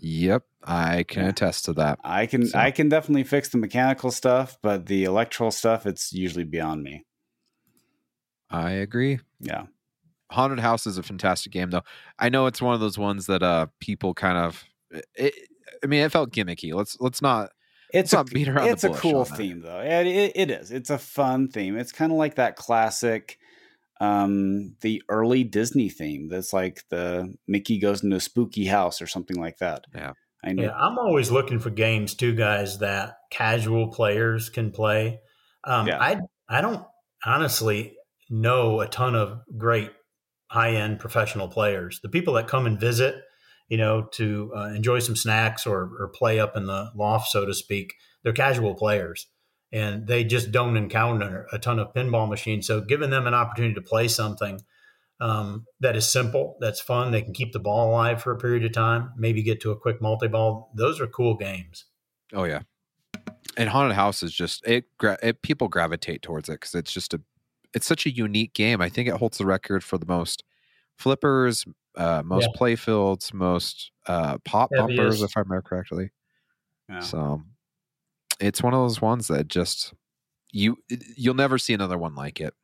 Yep, I can yeah. attest to that. I can so. I can definitely fix the mechanical stuff, but the electrical stuff it's usually beyond me. I agree. Yeah. Haunted House is a fantastic game, though. I know it's one of those ones that uh people kind of. It, I mean, it felt gimmicky. Let's let's not. It's a beat around it's a cool theme though. It, it, it is. It's a fun theme. It's kind of like that classic, um, the early Disney theme. That's like the Mickey goes into a spooky house or something like that. Yeah. I know. Yeah, I'm always looking for games too, guys, that casual players can play. Um, yeah. I I don't honestly know a ton of great high end professional players. The people that come and visit, you know, to uh, enjoy some snacks or, or play up in the loft, so to speak, they're casual players and they just don't encounter a ton of pinball machines. So giving them an opportunity to play something um, that is simple, that's fun, they can keep the ball alive for a period of time, maybe get to a quick multi ball. Those are cool games. Oh yeah, and haunted house is just it. it people gravitate towards it because it's just a it's such a unique game. I think it holds the record for the most flippers, uh, most yeah. play fields, most uh, pop Heaviest. bumpers, if I remember correctly. Yeah. So it's one of those ones that just you you'll never see another one like it.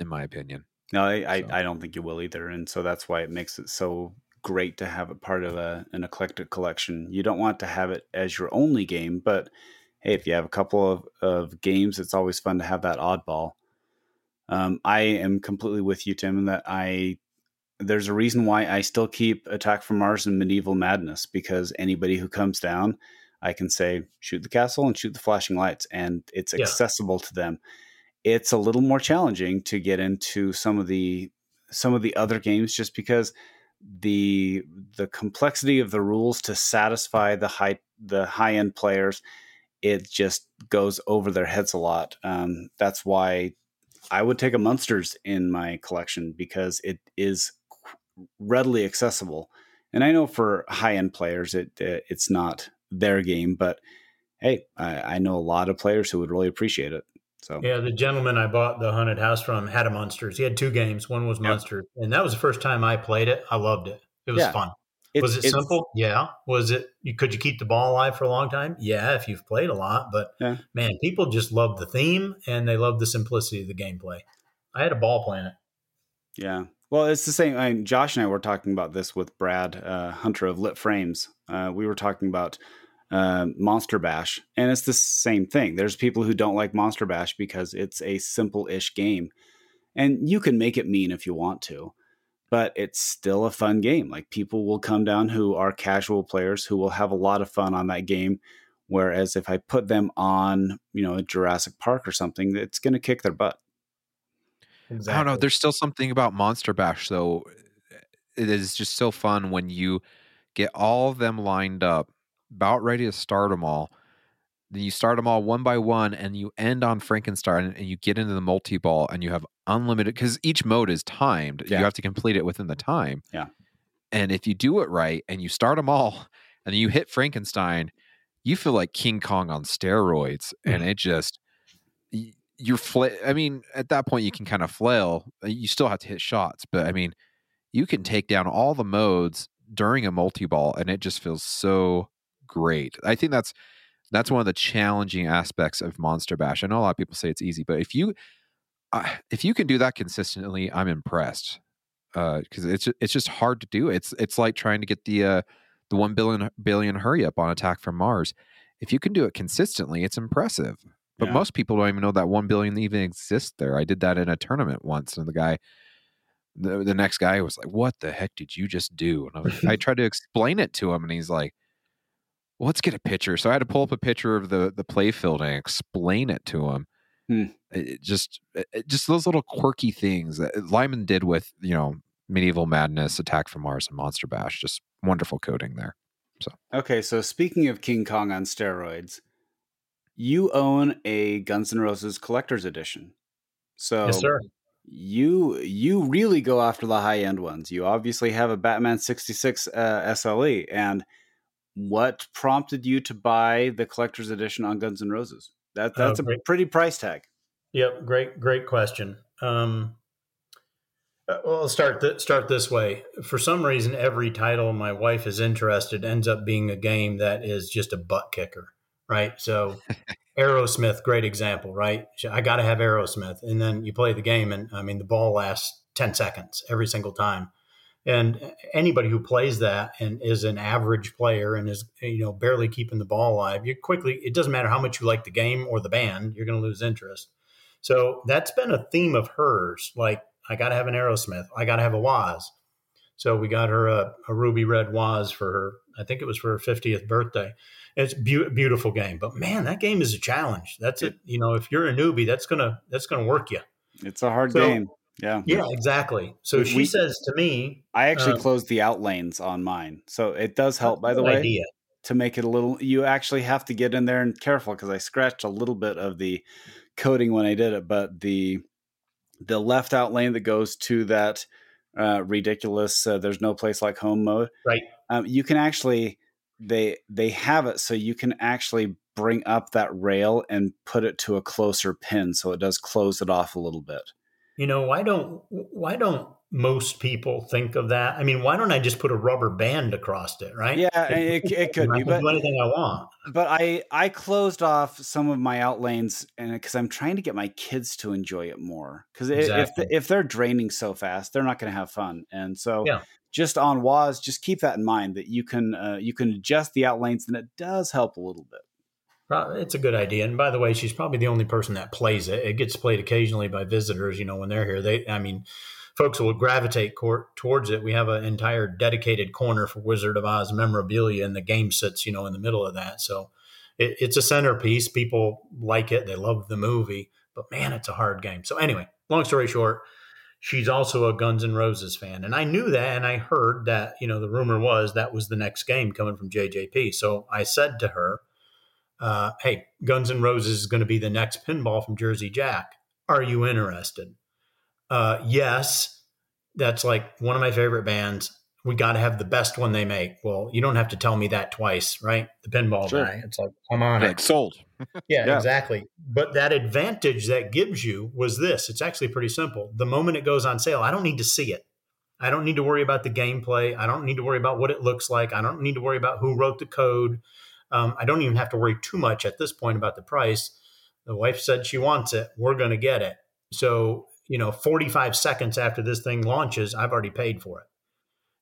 in my opinion. No, I, so. I, I don't think you will either, and so that's why it makes it so great to have it part of a, an eclectic collection. You don't want to have it as your only game, but hey, if you have a couple of, of games, it's always fun to have that oddball. Um, I am completely with you, Tim, in that I there's a reason why I still keep Attack from Mars and Medieval Madness because anybody who comes down, I can say shoot the castle and shoot the flashing lights, and it's yeah. accessible to them. It's a little more challenging to get into some of the some of the other games just because the the complexity of the rules to satisfy the high the high end players it just goes over their heads a lot. Um, that's why I would take a Munsters in my collection because it is readily accessible. And I know for high end players, it, it, it's not their game, but hey, I, I, know a lot of players who would really appreciate it. So yeah, the gentleman I bought the haunted house from had a Munsters. He had two games. One was yep. and that was the first time I played it. I loved it. It was yeah. fun. It's, was it simple? Yeah. Was it? Could you keep the ball alive for a long time? Yeah, if you've played a lot. But yeah. man, people just love the theme and they love the simplicity of the gameplay. I had a ball playing it. Yeah. Well, it's the same. I mean, Josh and I were talking about this with Brad uh, Hunter of Lit Frames. Uh, we were talking about uh, Monster Bash, and it's the same thing. There's people who don't like Monster Bash because it's a simple-ish game, and you can make it mean if you want to but it's still a fun game. Like people will come down who are casual players who will have a lot of fun on that game. Whereas if I put them on, you know, a Jurassic Park or something, it's going to kick their butt. Exactly. I don't know. There's still something about Monster Bash, though. It is just so fun when you get all of them lined up, about ready to start them all, then you start them all one by one and you end on Frankenstein and you get into the multi ball and you have unlimited because each mode is timed. Yeah. You have to complete it within the time. Yeah. And if you do it right and you start them all and you hit Frankenstein, you feel like King Kong on steroids. Mm. And it just, you're, fla- I mean, at that point you can kind of flail. Uh, you still have to hit shots, but I mean, you can take down all the modes during a multi ball and it just feels so great. I think that's that's one of the challenging aspects of Monster Bash. I know a lot of people say it's easy, but if you uh, if you can do that consistently, I'm impressed. Because uh, it's it's just hard to do. It's it's like trying to get the uh, the one billion billion hurry up on Attack from Mars. If you can do it consistently, it's impressive. But yeah. most people don't even know that one billion even exists there. I did that in a tournament once, and the guy, the, the next guy was like, "What the heck did you just do?" And I, was, I tried to explain it to him, and he's like, well, let's get a picture. So I had to pull up a picture of the the play field and explain it to him. Hmm. It just it, just those little quirky things that uh, Lyman did with you know medieval madness, attack from Mars, and Monster Bash. Just wonderful coding there. So okay, so speaking of King Kong on steroids, you own a Guns N' Roses collector's edition. So yes, sir. You you really go after the high end ones. You obviously have a Batman sixty six uh, SLE and what prompted you to buy the collector's edition on Guns N' Roses? That that's oh, a pretty price tag. Yep, great great question. Um, uh, well, I'll start th- start this way. For some reason, every title my wife is interested ends up being a game that is just a butt kicker, right? So, Aerosmith, great example, right? I got to have Aerosmith, and then you play the game, and I mean, the ball lasts ten seconds every single time. And anybody who plays that and is an average player and is you know barely keeping the ball alive, you quickly it doesn't matter how much you like the game or the band, you're going to lose interest. So that's been a theme of hers. Like I got to have an Aerosmith, I got to have a WOZ. So we got her a, a, ruby red WOZ for her. I think it was for her 50th birthday. It's a be- beautiful game, but man, that game is a challenge. That's it. You know, if you're a newbie, that's gonna that's gonna work you. It's a hard so, game. Yeah. Yeah, exactly. So we, she says to me, I actually um, closed the out lanes on mine. So it does help, by the way, idea. to make it a little, you actually have to get in there and careful because I scratched a little bit of the coating when I did it, but the, the left out lane that goes to that uh, ridiculous, uh, there's no place like home mode. Right. Um, you can actually, they, they have it so you can actually bring up that rail and put it to a closer pin. So it does close it off a little bit you know why don't why don't most people think of that. I mean, why don't I just put a rubber band across it, right? Yeah, it, it could be, but do anything I want. but I I closed off some of my out lanes and because I'm trying to get my kids to enjoy it more because if if they're draining so fast, they're not going to have fun. And so Yeah. Just on WOZ, just keep that in mind that you can uh, you can adjust the out lanes and it does help a little bit. It's a good idea. And by the way, she's probably the only person that plays it. It gets played occasionally by visitors. You know, when they're here, they, I mean, folks will gravitate court towards it. We have an entire dedicated corner for Wizard of Oz memorabilia, and the game sits, you know, in the middle of that. So it, it's a centerpiece. People like it. They love the movie, but man, it's a hard game. So anyway, long story short, she's also a Guns N' Roses fan, and I knew that, and I heard that. You know, the rumor was that was the next game coming from JJP. So I said to her uh, hey, Guns N' Roses is going to be the next pinball from Jersey Jack. Are you interested? Uh, yes, that's like one of my favorite bands. We got to have the best one they make. Well, you don't have to tell me that twice, right? The pinball Sure. guy. It's like, come on. Like sold. Yeah, Yeah. exactly. But that advantage that gives you was this. It's actually pretty simple. The moment it goes on sale, I don't need to see it. I don't need to worry about the gameplay. I don't need to worry about what it looks like. I don't need to worry about who wrote the code. Um, I don't even have to worry too much at this point about the price. The wife said she wants it. We're going to get it. So, you know, 45 seconds after this thing launches, I've already paid for it.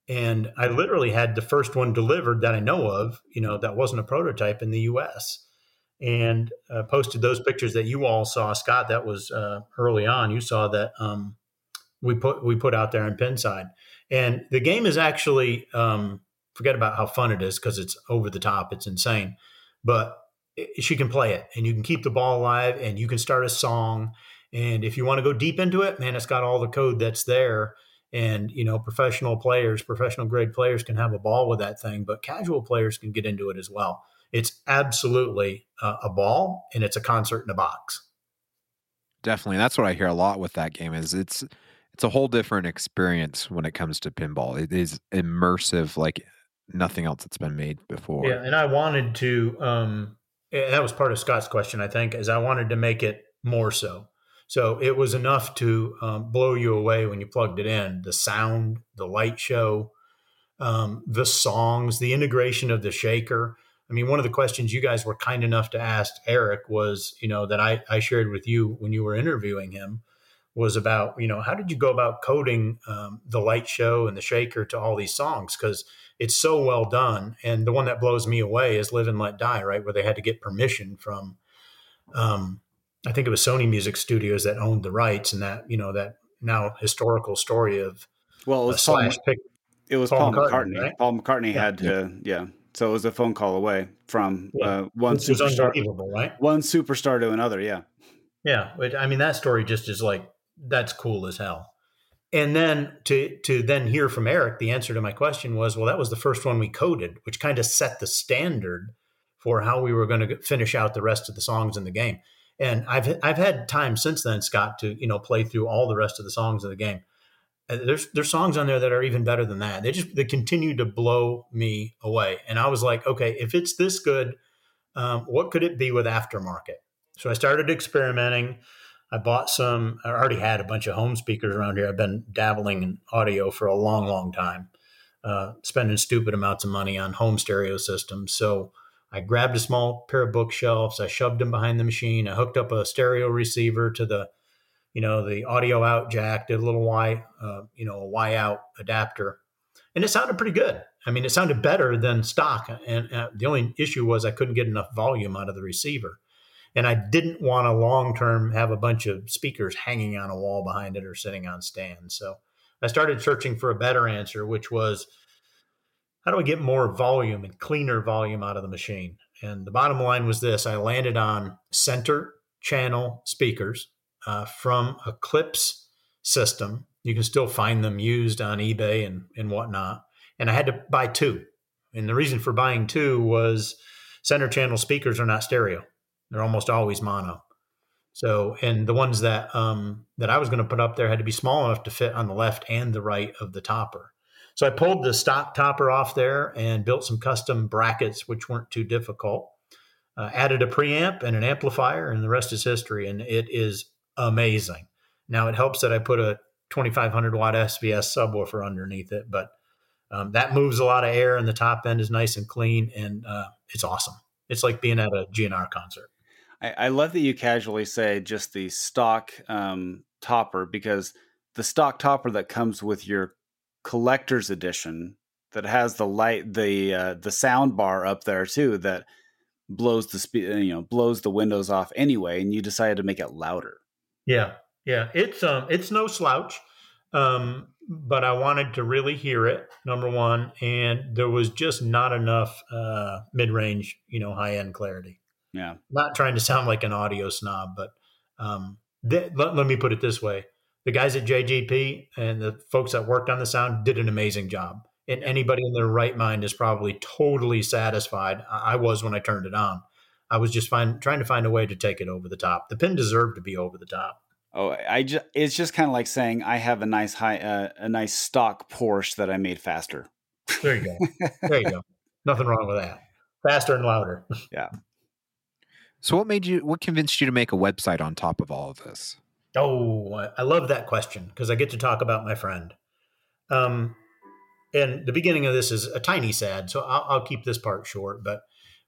And I literally had the first one delivered that I know of, you know, that wasn't a prototype in the US and uh, posted those pictures that you all saw. Scott, that was uh, early on. You saw that um, we put we put out there on Pinside, and the game is actually um, forget about how fun it is because it's over the top. It's insane, but it, she can play it, and you can keep the ball alive, and you can start a song. And if you want to go deep into it, man, it's got all the code that's there. And you know, professional players, professional grade players can have a ball with that thing, but casual players can get into it as well. It's absolutely uh, a ball, and it's a concert in a box. Definitely. That's what I hear a lot with that game is it's it's a whole different experience when it comes to pinball. It is immersive like nothing else that's been made before. Yeah, and I wanted to. Um, that was part of Scott's question, I think, is I wanted to make it more so. So it was enough to um, blow you away when you plugged it in. The sound, the light show, um, the songs, the integration of the shaker. I mean, one of the questions you guys were kind enough to ask Eric was, you know, that I, I shared with you when you were interviewing him was about, you know, how did you go about coding um, the light show and the shaker to all these songs? Because it's so well done. And the one that blows me away is Live and Let Die, right? Where they had to get permission from, um, I think it was Sony Music Studios that owned the rights and that, you know, that now historical story of Well, it uh, was Paul, pick. it was Paul Paul, McCartney, McCartney. right? Paul McCartney Yeah. had to, yeah. So it was a phone call away from Yeah. uh, one Which superstar, right? one superstar to another. Yeah. Yeah, but, I mean that story just is like that's cool as hell. And then to to then hear from Eric, the answer to my question was, well, that was the first one we coded, which kind of set the standard for how we were going to finish out the rest of the songs in the game. And I've I've had time since then, Scott, to you know play through all the rest of the songs of the game. Uh, There's there's songs on there that are even better than that. They just they continue to blow me away. And I was like, okay, if it's this good, um, what could it be with aftermarket? So I started experimenting. I bought some. I already had a bunch of home speakers around here. I've been dabbling in audio for a long, long time, uh, spending stupid amounts of money on home stereo systems. So I grabbed a small pair of bookshelves. I shoved them behind the machine. I hooked up a stereo receiver to the, you know, the audio out jack. Did a little Y, uh, you know, a Y out adapter, and it sounded pretty good. I mean, it sounded better than stock. And uh, the only issue was I couldn't get enough volume out of the receiver and I didn't want to long term have a bunch of speakers hanging on a wall behind it or sitting on stands. So I started searching for a better answer, which was how do I get more volume and cleaner volume out of the machine? And the bottom line was this I landed on center channel speakers uh, from Eclipse system. You can still find them used on eBay and, and whatnot. And I had to buy two. And the reason for buying two was center channel speakers are not stereo they're almost always mono. So, and the ones that um, that I was going to put up there had to be small enough to fit on the left and the right of the topper. So I pulled the stock topper off there and built some custom brackets, which weren't too difficult. Uh, added a preamp and an amplifier, and the rest is history. And it is amazing. Now it helps that I put a 2500 watt SVS subwoofer underneath it, but um, that moves a lot of air, and the top end is nice and clean, and uh, it's awesome. It's like being at a GNR concert. I, I love that you casually say just the stock um, topper because the stock topper that comes with your collector's edition that has the light the uh, the sound bar up there too that blows the speed you know blows the windows off anyway and you decided to make it louder. Yeah yeah it's um it's no slouch um but i wanted to really hear it number one and there was just not enough uh mid-range you know high-end clarity. Yeah. Not trying to sound like an audio snob but um th- let, let me put it this way the guys at JJP and the folks that worked on the sound did an amazing job and anybody in their right mind is probably totally satisfied. I was when I turned it on. I was just find, trying to find a way to take it over the top. The pin deserved to be over the top. Oh, I just it's just kind of like saying I have a nice high uh, a nice stock Porsche that I made faster. There you go. there you go. Nothing wrong with that. Faster and louder. Yeah. So what made you what convinced you to make a website on top of all of this? Oh, I love that question because I get to talk about my friend. Um, and the beginning of this is a tiny sad, so I'll, I'll, keep this part short. But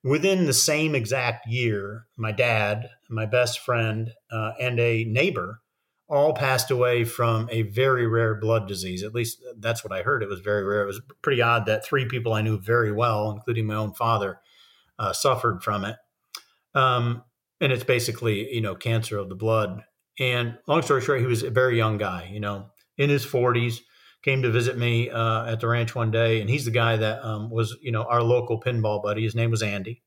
within the same exact year, my dad, my best friend, uh, and a neighbor all passed away from a very rare blood disease. At least that's what I heard. It was very rare. It was pretty odd that three people I knew very well, including my own father, uh, suffered from it. Um, and it's basically, you know, cancer of the blood. And long story short, he was a very young guy, you know, in his 40s came to visit me uh, at the ranch one day, and he's the guy that um, was, you know, our local pinball buddy. His name was Andy,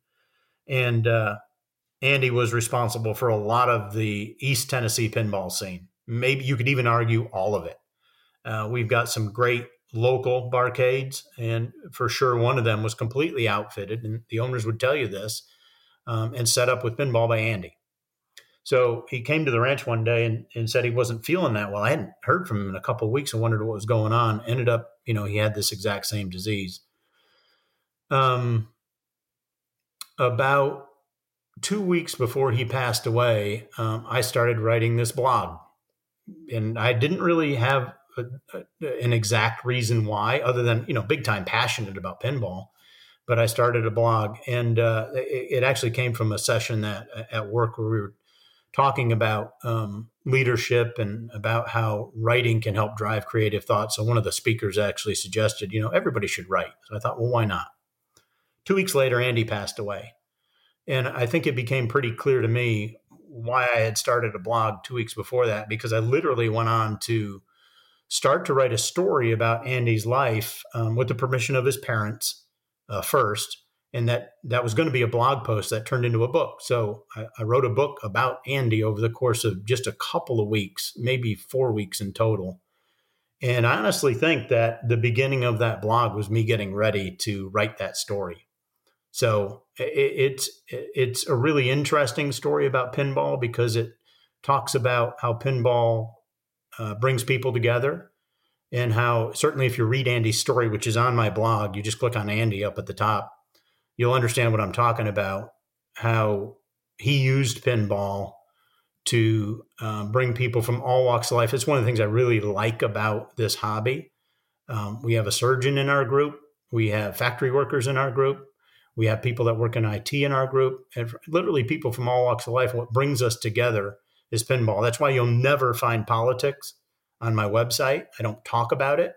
and uh, Andy was responsible for a lot of the East Tennessee pinball scene. Maybe you could even argue all of it. Uh, we've got some great local barcades, and for sure one of them was completely outfitted, and the owners would tell you this, um, and set up with pinball by Andy. So he came to the ranch one day and, and said he wasn't feeling that well. I hadn't heard from him in a couple of weeks and wondered what was going on. Ended up, you know, he had this exact same disease. Um, about two weeks before he passed away, um, I started writing this blog, and I didn't really have a, a, an exact reason why, other than you know, big time passionate about pinball. But I started a blog, and uh, it, it, actually came from a session that at work where we were talking about um, leadership and about how writing can help drive creative thought. So one of the speakers actually suggested, you know, everybody should write. So I thought, well, why not? Two weeks later, Andy passed away. And I think it became pretty clear to me why I had started a blog two weeks before that, because I literally went on to start to write a story about Andy's life um, with the permission of his parents uh, first and that that was going to be a blog post that turned into a book. So I, I, wrote a book about Andy over the course of just a couple of weeks, maybe four weeks in total. And I honestly think that the beginning of that blog was me getting ready to write that story. So it, it's it's a really interesting story about pinball because it talks about how pinball uh, brings people together and how certainly if you read Andy's story, which is on my blog, you just click on Andy up at the top you'll understand what I'm talking about. How he used pinball to um, bring people from all walks of life. It's one of the things I really like about this hobby. Um, we have a surgeon in our group. We have factory workers in our group. We have people that work in IT in our group, and literally people from all walks of life. What brings us together is pinball. That's why you'll never find politics on my website. I don't talk about it.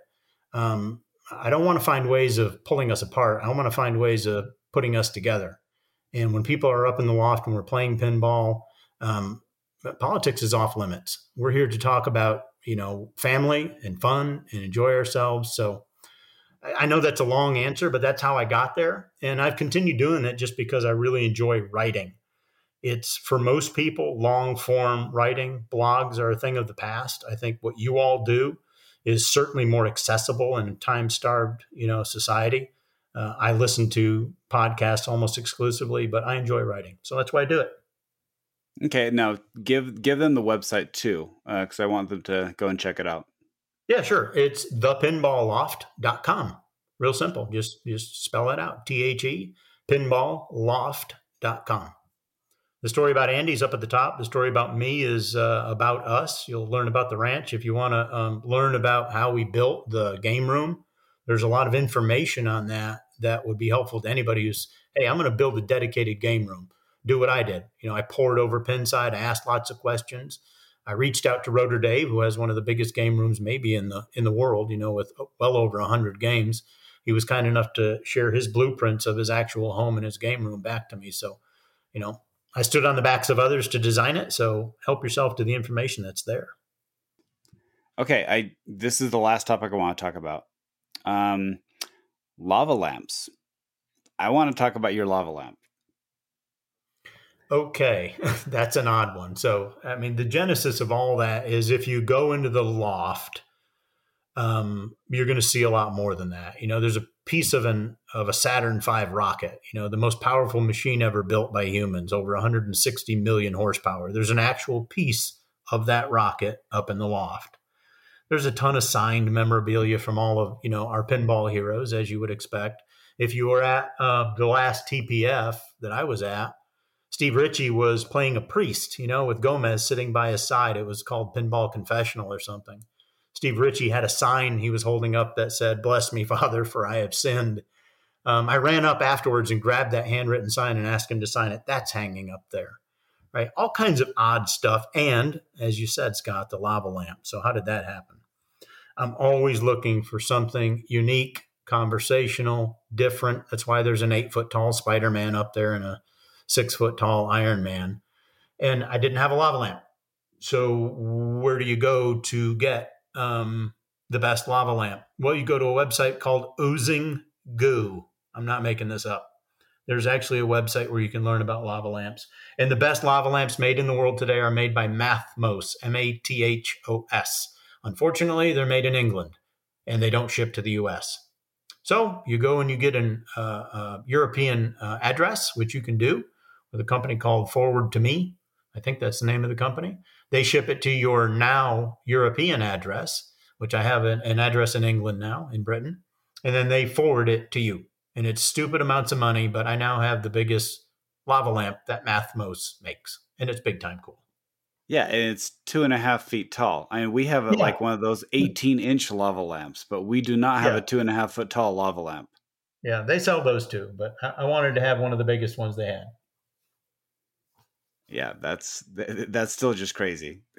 Um, I don't want to find ways of pulling us apart. I want to find ways of putting us together. And when people are up in the loft and we're playing pinball, um, politics is off limits. We're here to talk about you know family and fun and enjoy ourselves. So I know that's a long answer, but that's how I got there, and I've continued doing it just because I really enjoy writing. It's for most people, long form writing, blogs are a thing of the past. I think what you all do is certainly more accessible in a time starved, you know, society. Uh, I listen to podcasts almost exclusively, but I enjoy writing, so that's why I do it. Okay, now give give them the website too, because uh, I want them to go and check it out. Yeah, sure. It's thepinballloft.com. Real simple. Just just spell it out. T H E pinballloft.com. The story about Andy's up at the top. The story about me is uh, about us. You'll learn about the ranch. If you want to um, learn about how we built the game room, there's a lot of information on that that would be helpful to anybody who's, hey, I'm going to build a dedicated game room. Do what I did. You know, I poured over Pinside. I asked lots of questions. I reached out to Rotor Dave, who has one of the biggest game rooms maybe in the in the world. You know, with well over hundred games. He was kind enough to share his blueprints of his actual home and his game room back to me. So, you know, I stood on the backs of others to design it. So help yourself to the information that's there. Okay, I this is the last topic I want to talk about. Um, lava lamps. I want to talk about your lava lamp. Okay, that's an odd one. So, I mean, the genesis of all that is if you go into the loft, um, you're going to see a lot more than that. You know, there's a piece of an of a Saturn V rocket. You know, the most powerful machine ever built by humans, over 160 million horsepower. There's an actual piece of that rocket up in the loft. There's a ton of signed memorabilia from all of you know our pinball heroes, as you would expect. If you were at uh, the last TPF that I was at, Steve Ritchie was playing a priest, you know, with Gomez sitting by his side. It was called Pinball Confessional or something. Steve Ritchie had a sign he was holding up that said, Bless me, Father, for I have sinned. Um, I ran up afterwards and grabbed that handwritten sign and asked him to sign it. That's hanging up there, right? All kinds of odd stuff. And as you said, Scott, the lava lamp. So, how did that happen? I'm always looking for something unique, conversational, different. That's why there's an eight foot tall Spider Man up there and a six foot tall Iron Man. And I didn't have a lava lamp. So, where do you go to get um, the best lava lamp? Well, you go to a website called Oozing Goo. I'm not making this up. There's actually a website where you can learn about lava lamps. And the best lava lamps made in the world today are made by Mathmos, M A T H O S. Unfortunately, they're made in England and they don't ship to the US. So you go and you get an uh, uh, European uh, address, which you can do with a company called Forward to Me. I think that's the name of the company. They ship it to your now European address, which I have an, an address in England now, in Britain, and then they forward it to you. And it's stupid amounts of money, but I now have the biggest lava lamp that Mathmos makes, and it's big time cool. Yeah, and it's two and a half feet tall. I mean, we have a, yeah. like one of those 18 inch lava lamps, but we do not have yeah. a two and a half foot tall lava lamp. Yeah, they sell those too, but I wanted to have one of the biggest ones they had yeah, that's that's still just crazy.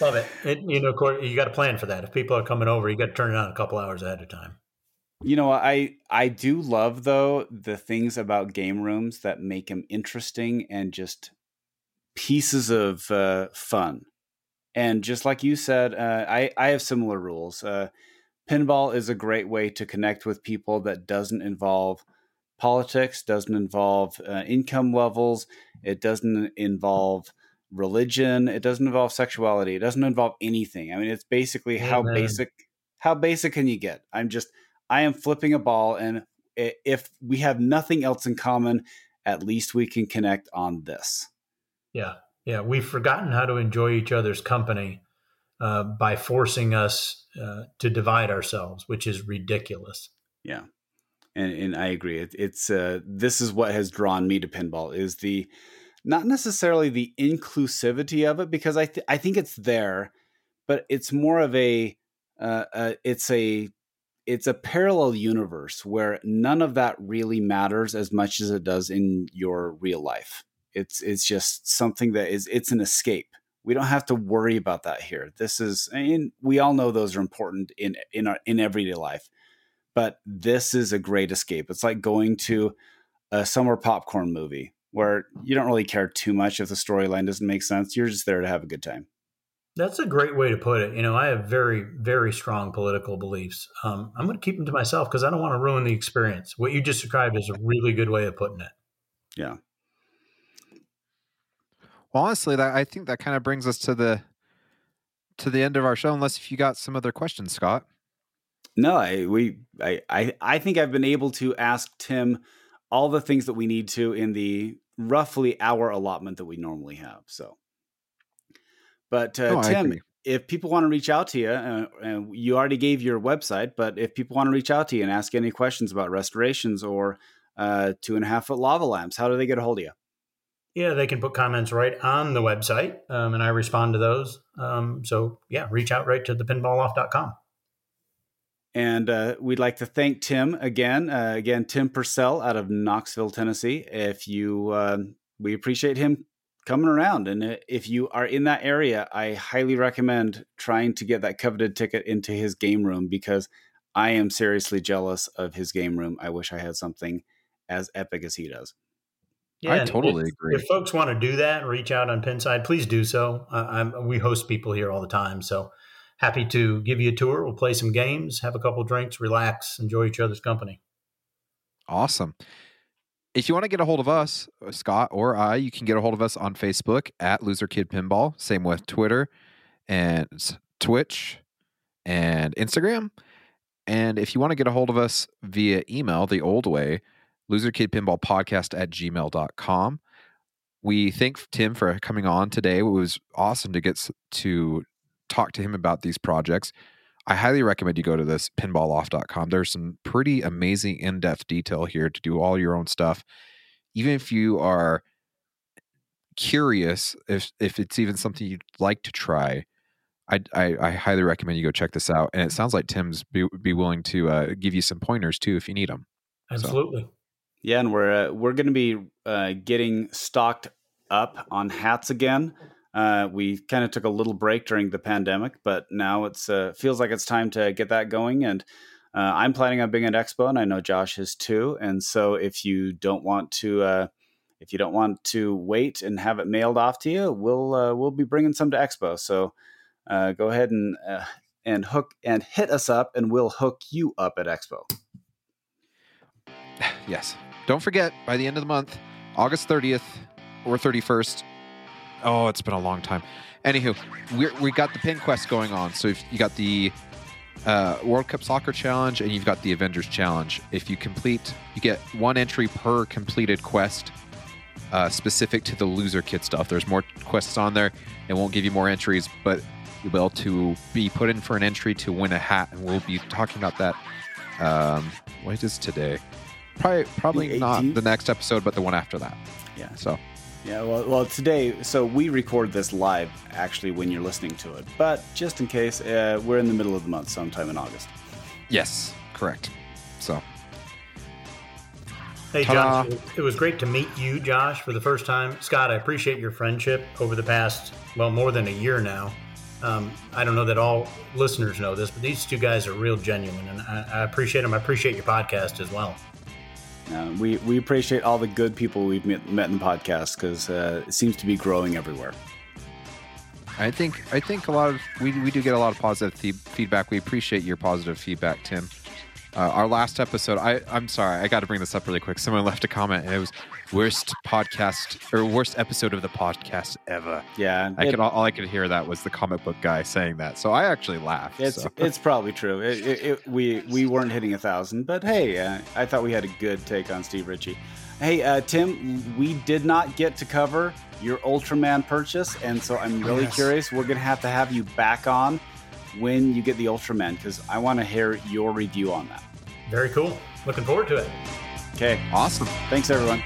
Love it. it. You know, you got to plan for that. If people are coming over, you got to turn it on a couple hours ahead of time. You know, I I do love though the things about game rooms that make them interesting and just pieces of uh, fun. And just like you said, uh, I I have similar rules. Uh, pinball is a great way to connect with people that doesn't involve politics, doesn't involve uh, income levels, it doesn't involve religion, it doesn't involve sexuality, it doesn't involve anything. I mean, it's basically Amen. how basic how basic can you get? I'm just I am flipping a ball and if we have nothing else in common, at least we can connect on this. Yeah. Yeah, we've forgotten how to enjoy each other's company uh, by forcing us uh, to divide ourselves, which is ridiculous. Yeah and, and I agree. It, it's uh, this is what has drawn me to pinball is the not necessarily the inclusivity of it because I th- I think it's there, but it's more of a uh, uh, it's a it's a parallel universe where none of that really matters as much as it does in your real life. It's it's just something that is it's an escape. We don't have to worry about that here. This is and we all know those are important in in our in everyday life but this is a great escape. It's like going to a summer popcorn movie where you don't really care too much if the storyline doesn't make sense. You're just there to have a good time. That's a great way to put it. You know, I have very, very strong political beliefs. Um, I'm going to keep them to myself because I don't want to ruin the experience. What you just described is a really good way of putting it. Yeah. Well, honestly, that I think that kind of brings us to the to the end of our show. Unless if you got some other questions, Scott. No, I we I, I I think I've been able to ask Tim all the things that we need to in the roughly hour allotment that we normally have. So, but uh, oh, Tim, if people want to reach out to you, uh, and you already gave your website, but if people want to reach out to you and ask any questions about restorations or uh, two and a half foot lava lamps. How do they get a hold of you? Yeah, they can put comments right on the website, um, and I respond to those. Um, so yeah, reach out right to thepinballloft.com. And uh, we'd like to thank Tim again. Uh, again, Tim Purcell out of Knoxville, Tennessee. If you, um, we appreciate him coming around. And uh, if you are in that area, I highly recommend trying to get that coveted ticket into his game room because I am seriously jealous of his game room. I wish I had something as epic as he does. Yeah, I totally if, agree. If folks want to do that, reach out on Pinside, please do so. Uh, we host people here all the time, so happy to give you a tour. We'll play some games, have a couple drinks, relax, enjoy each other's company. Awesome. If you want to get a hold of us, uh, Scott or I, you can get a hold of us on Facebook at Loser Kid Pinball. Same with Twitter and Twitch and Instagram. And if you want to get a hold of us via email the old way, loserkidpinballpodcast at gmail.com. We thank Tim for coming on today. It was awesome to get to talk to him about these projects. I highly recommend you go to this pinballoff.com. There's some pretty amazing in depth detail here to do all your own stuff. Even if you are curious if, if it's even something you'd like to try, I, I, I highly recommend you go check this out. And it sounds like Tim's be, be willing to uh, give you some pointers too if you need them. Absolutely. So. Yeah, and we're uh, we're going to be uh, getting stocked up on hats again. Uh, we kind of took a little break during the pandemic, but now it's uh, feels like it's time to get that going. And uh, I'm planning on being at Expo, and I know Josh is too. And so, if you don't want to, uh, if you don't want to wait and have it mailed off to you, we'll we'll be bringing some to Expo. So go ahead and and hook and hit us up, and we'll hook you up at Expo. Yes, don't forget, by the end of the month, August 30th or 31st. Oh, it's been a long time. Anywho, we we got the Pin Quest going on. So if you got the uh, World Cup Soccer Challenge and you've got the Avengers Challenge. If you complete, you get one entry per completed quest uh, specific to the loser kid stuff. There's more quests on there. It won't give you more entries, but you'll be able to be put in for an entry to win a hat. And we'll be talking about that. Um, what is today? Probably, probably not the next episode, but the one after that. Yeah. So. Yeah, well, well, today, so we record this live actually when you're listening to it, but just in case, uh, we're in the middle of the month, sometime in August. Yes, correct. So, hey, Josh, it was great to meet you, Josh, for the first time. Scott, I appreciate your friendship over the past, well, more than a year now. Um, I don't know that all listeners know this, but these two guys are real genuine, and I, I appreciate them. I appreciate your podcast as well. Uh, we we appreciate all the good people we've met, met in the podcast because uh, it seems to be growing everywhere. I think I think a lot of we we do get a lot of positive th- feedback. We appreciate your positive feedback, Tim. Uh, our last episode, I I'm sorry, I got to bring this up really quick. Someone left a comment, and it was worst podcast or worst episode of the podcast ever. Yeah, I it, could all, all, I could hear that was the comic book guy saying that, so I actually laughed. It's so. it's probably true. It, it, we we weren't hitting a thousand, but hey, uh, I thought we had a good take on Steve Ritchie. Hey, uh, Tim, we did not get to cover your Ultraman purchase, and so I'm really yes. curious. We're gonna have to have you back on when you get the Ultraman because I want to hear your review on that. Very cool. Looking forward to it. Okay. Awesome. Thanks, everyone.